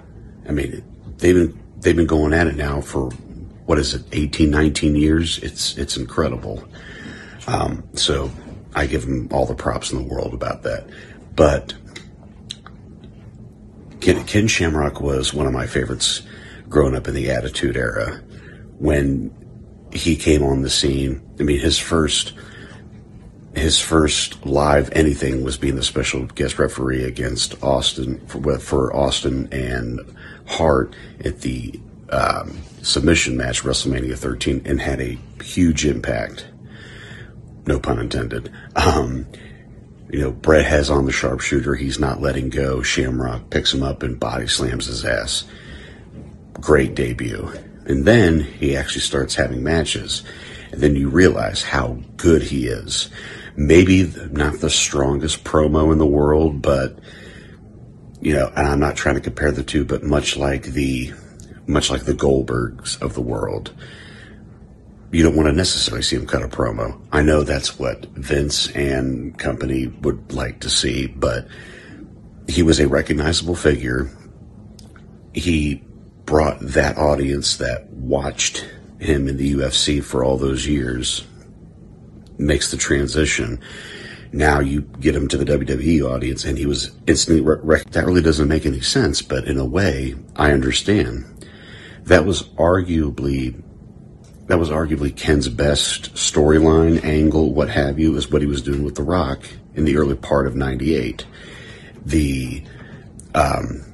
I mean, they've been they've been going at it now for what is it, 18, 19 years? It's it's incredible. Um, so I give them all the props in the world about that. But Ken, Ken Shamrock was one of my favorites growing up in the Attitude Era. When he came on the scene, I mean, his first his first live anything was being the special guest referee against Austin for, for Austin and Hart at the um, submission match WrestleMania 13 and had a huge impact. No pun intended. Um, you know, Bret has on the sharpshooter. He's not letting go. Shamrock picks him up and body slams his ass. Great debut. And then he actually starts having matches. And then you realize how good he is. Maybe not the strongest promo in the world, but, you know, and I'm not trying to compare the two, but much like the, much like the Goldbergs of the world, you don't want to necessarily see him cut a promo. I know that's what Vince and company would like to see, but he was a recognizable figure. He brought that audience that watched him in the UFC for all those years, makes the transition. Now you get him to the WWE audience, and he was instantly that really doesn't make any sense, but in a way, I understand. That was arguably that was arguably Ken's best storyline, angle, what have you, is what he was doing with The Rock in the early part of '98. The um,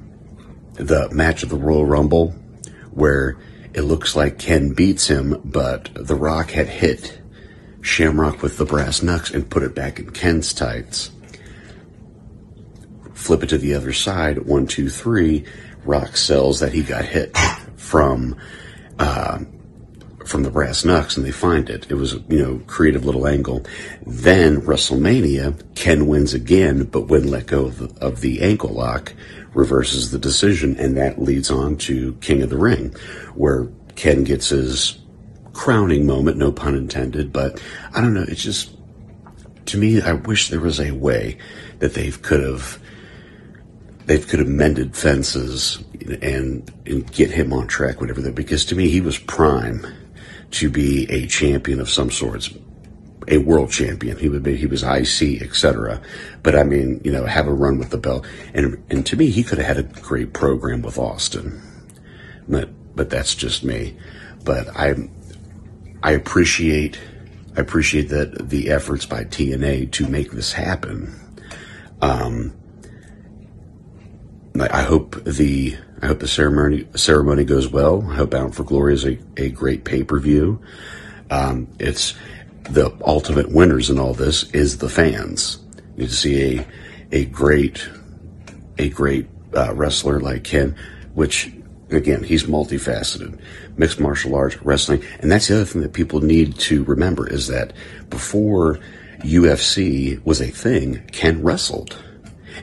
the match of the Royal Rumble, where it looks like Ken beats him, but The Rock had hit Shamrock with the brass knucks and put it back in Ken's tights. Flip it to the other side, one, two, three. Rock sells that he got hit from uh, from the brass knucks and they find it. It was, you know, creative little angle. Then WrestleMania, Ken wins again, but when let go of the, of the ankle lock, reverses the decision, and that leads on to King of the Ring, where Ken gets his crowning moment, no pun intended, but I don't know, it's just, to me, I wish there was a way that they could have they could have mended fences and, and get him on track, whatever that. Because to me, he was prime to be a champion of some sorts, a world champion. He would be, he was IC, etc. But I mean, you know, have a run with the belt. And, and to me, he could have had a great program with Austin. But, but that's just me. But I, I appreciate, I appreciate that the efforts by TNA to make this happen. Um, I hope the I hope the ceremony ceremony goes well. I hope Bound for Glory is a, a great pay per view. Um, it's the ultimate winners in all this is the fans. You see a a great a great uh, wrestler like Ken, which again he's multifaceted, mixed martial arts, wrestling, and that's the other thing that people need to remember is that before UFC was a thing, Ken wrestled,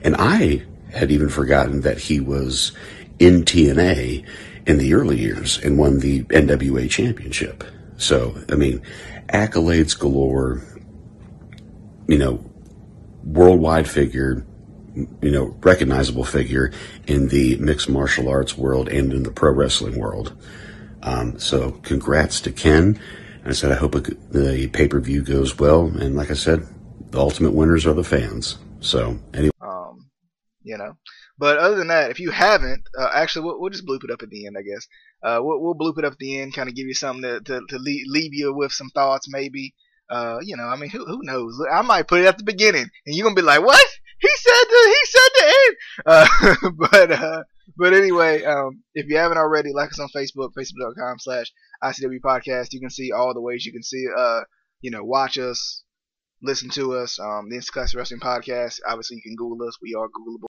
and I had even forgotten that he was in TNA in the early years and won the NWA championship. So, I mean, accolades galore, you know, worldwide figure, you know, recognizable figure in the mixed martial arts world and in the pro wrestling world. Um, so, congrats to Ken. I said, I hope the pay per view goes well. And like I said, the ultimate winners are the fans. So, anyway. Um, you know. But other than that, if you haven't, uh, actually, we'll, we'll, just bloop it up at the end, I guess. Uh, we'll, we'll bloop it up at the end, kind of give you something to, to, to leave, leave you with some thoughts, maybe. Uh, you know, I mean, who, who knows? I might put it at the beginning, and you're gonna be like, "What? He said the he said the end." Uh, but uh, but anyway, um, if you haven't already, like us on Facebook, facebook.com/slash ICW Podcast. You can see all the ways you can see, uh, you know, watch us, listen to us. Um, the Instant Classic Wrestling Podcast. Obviously, you can Google us. We are Googleable.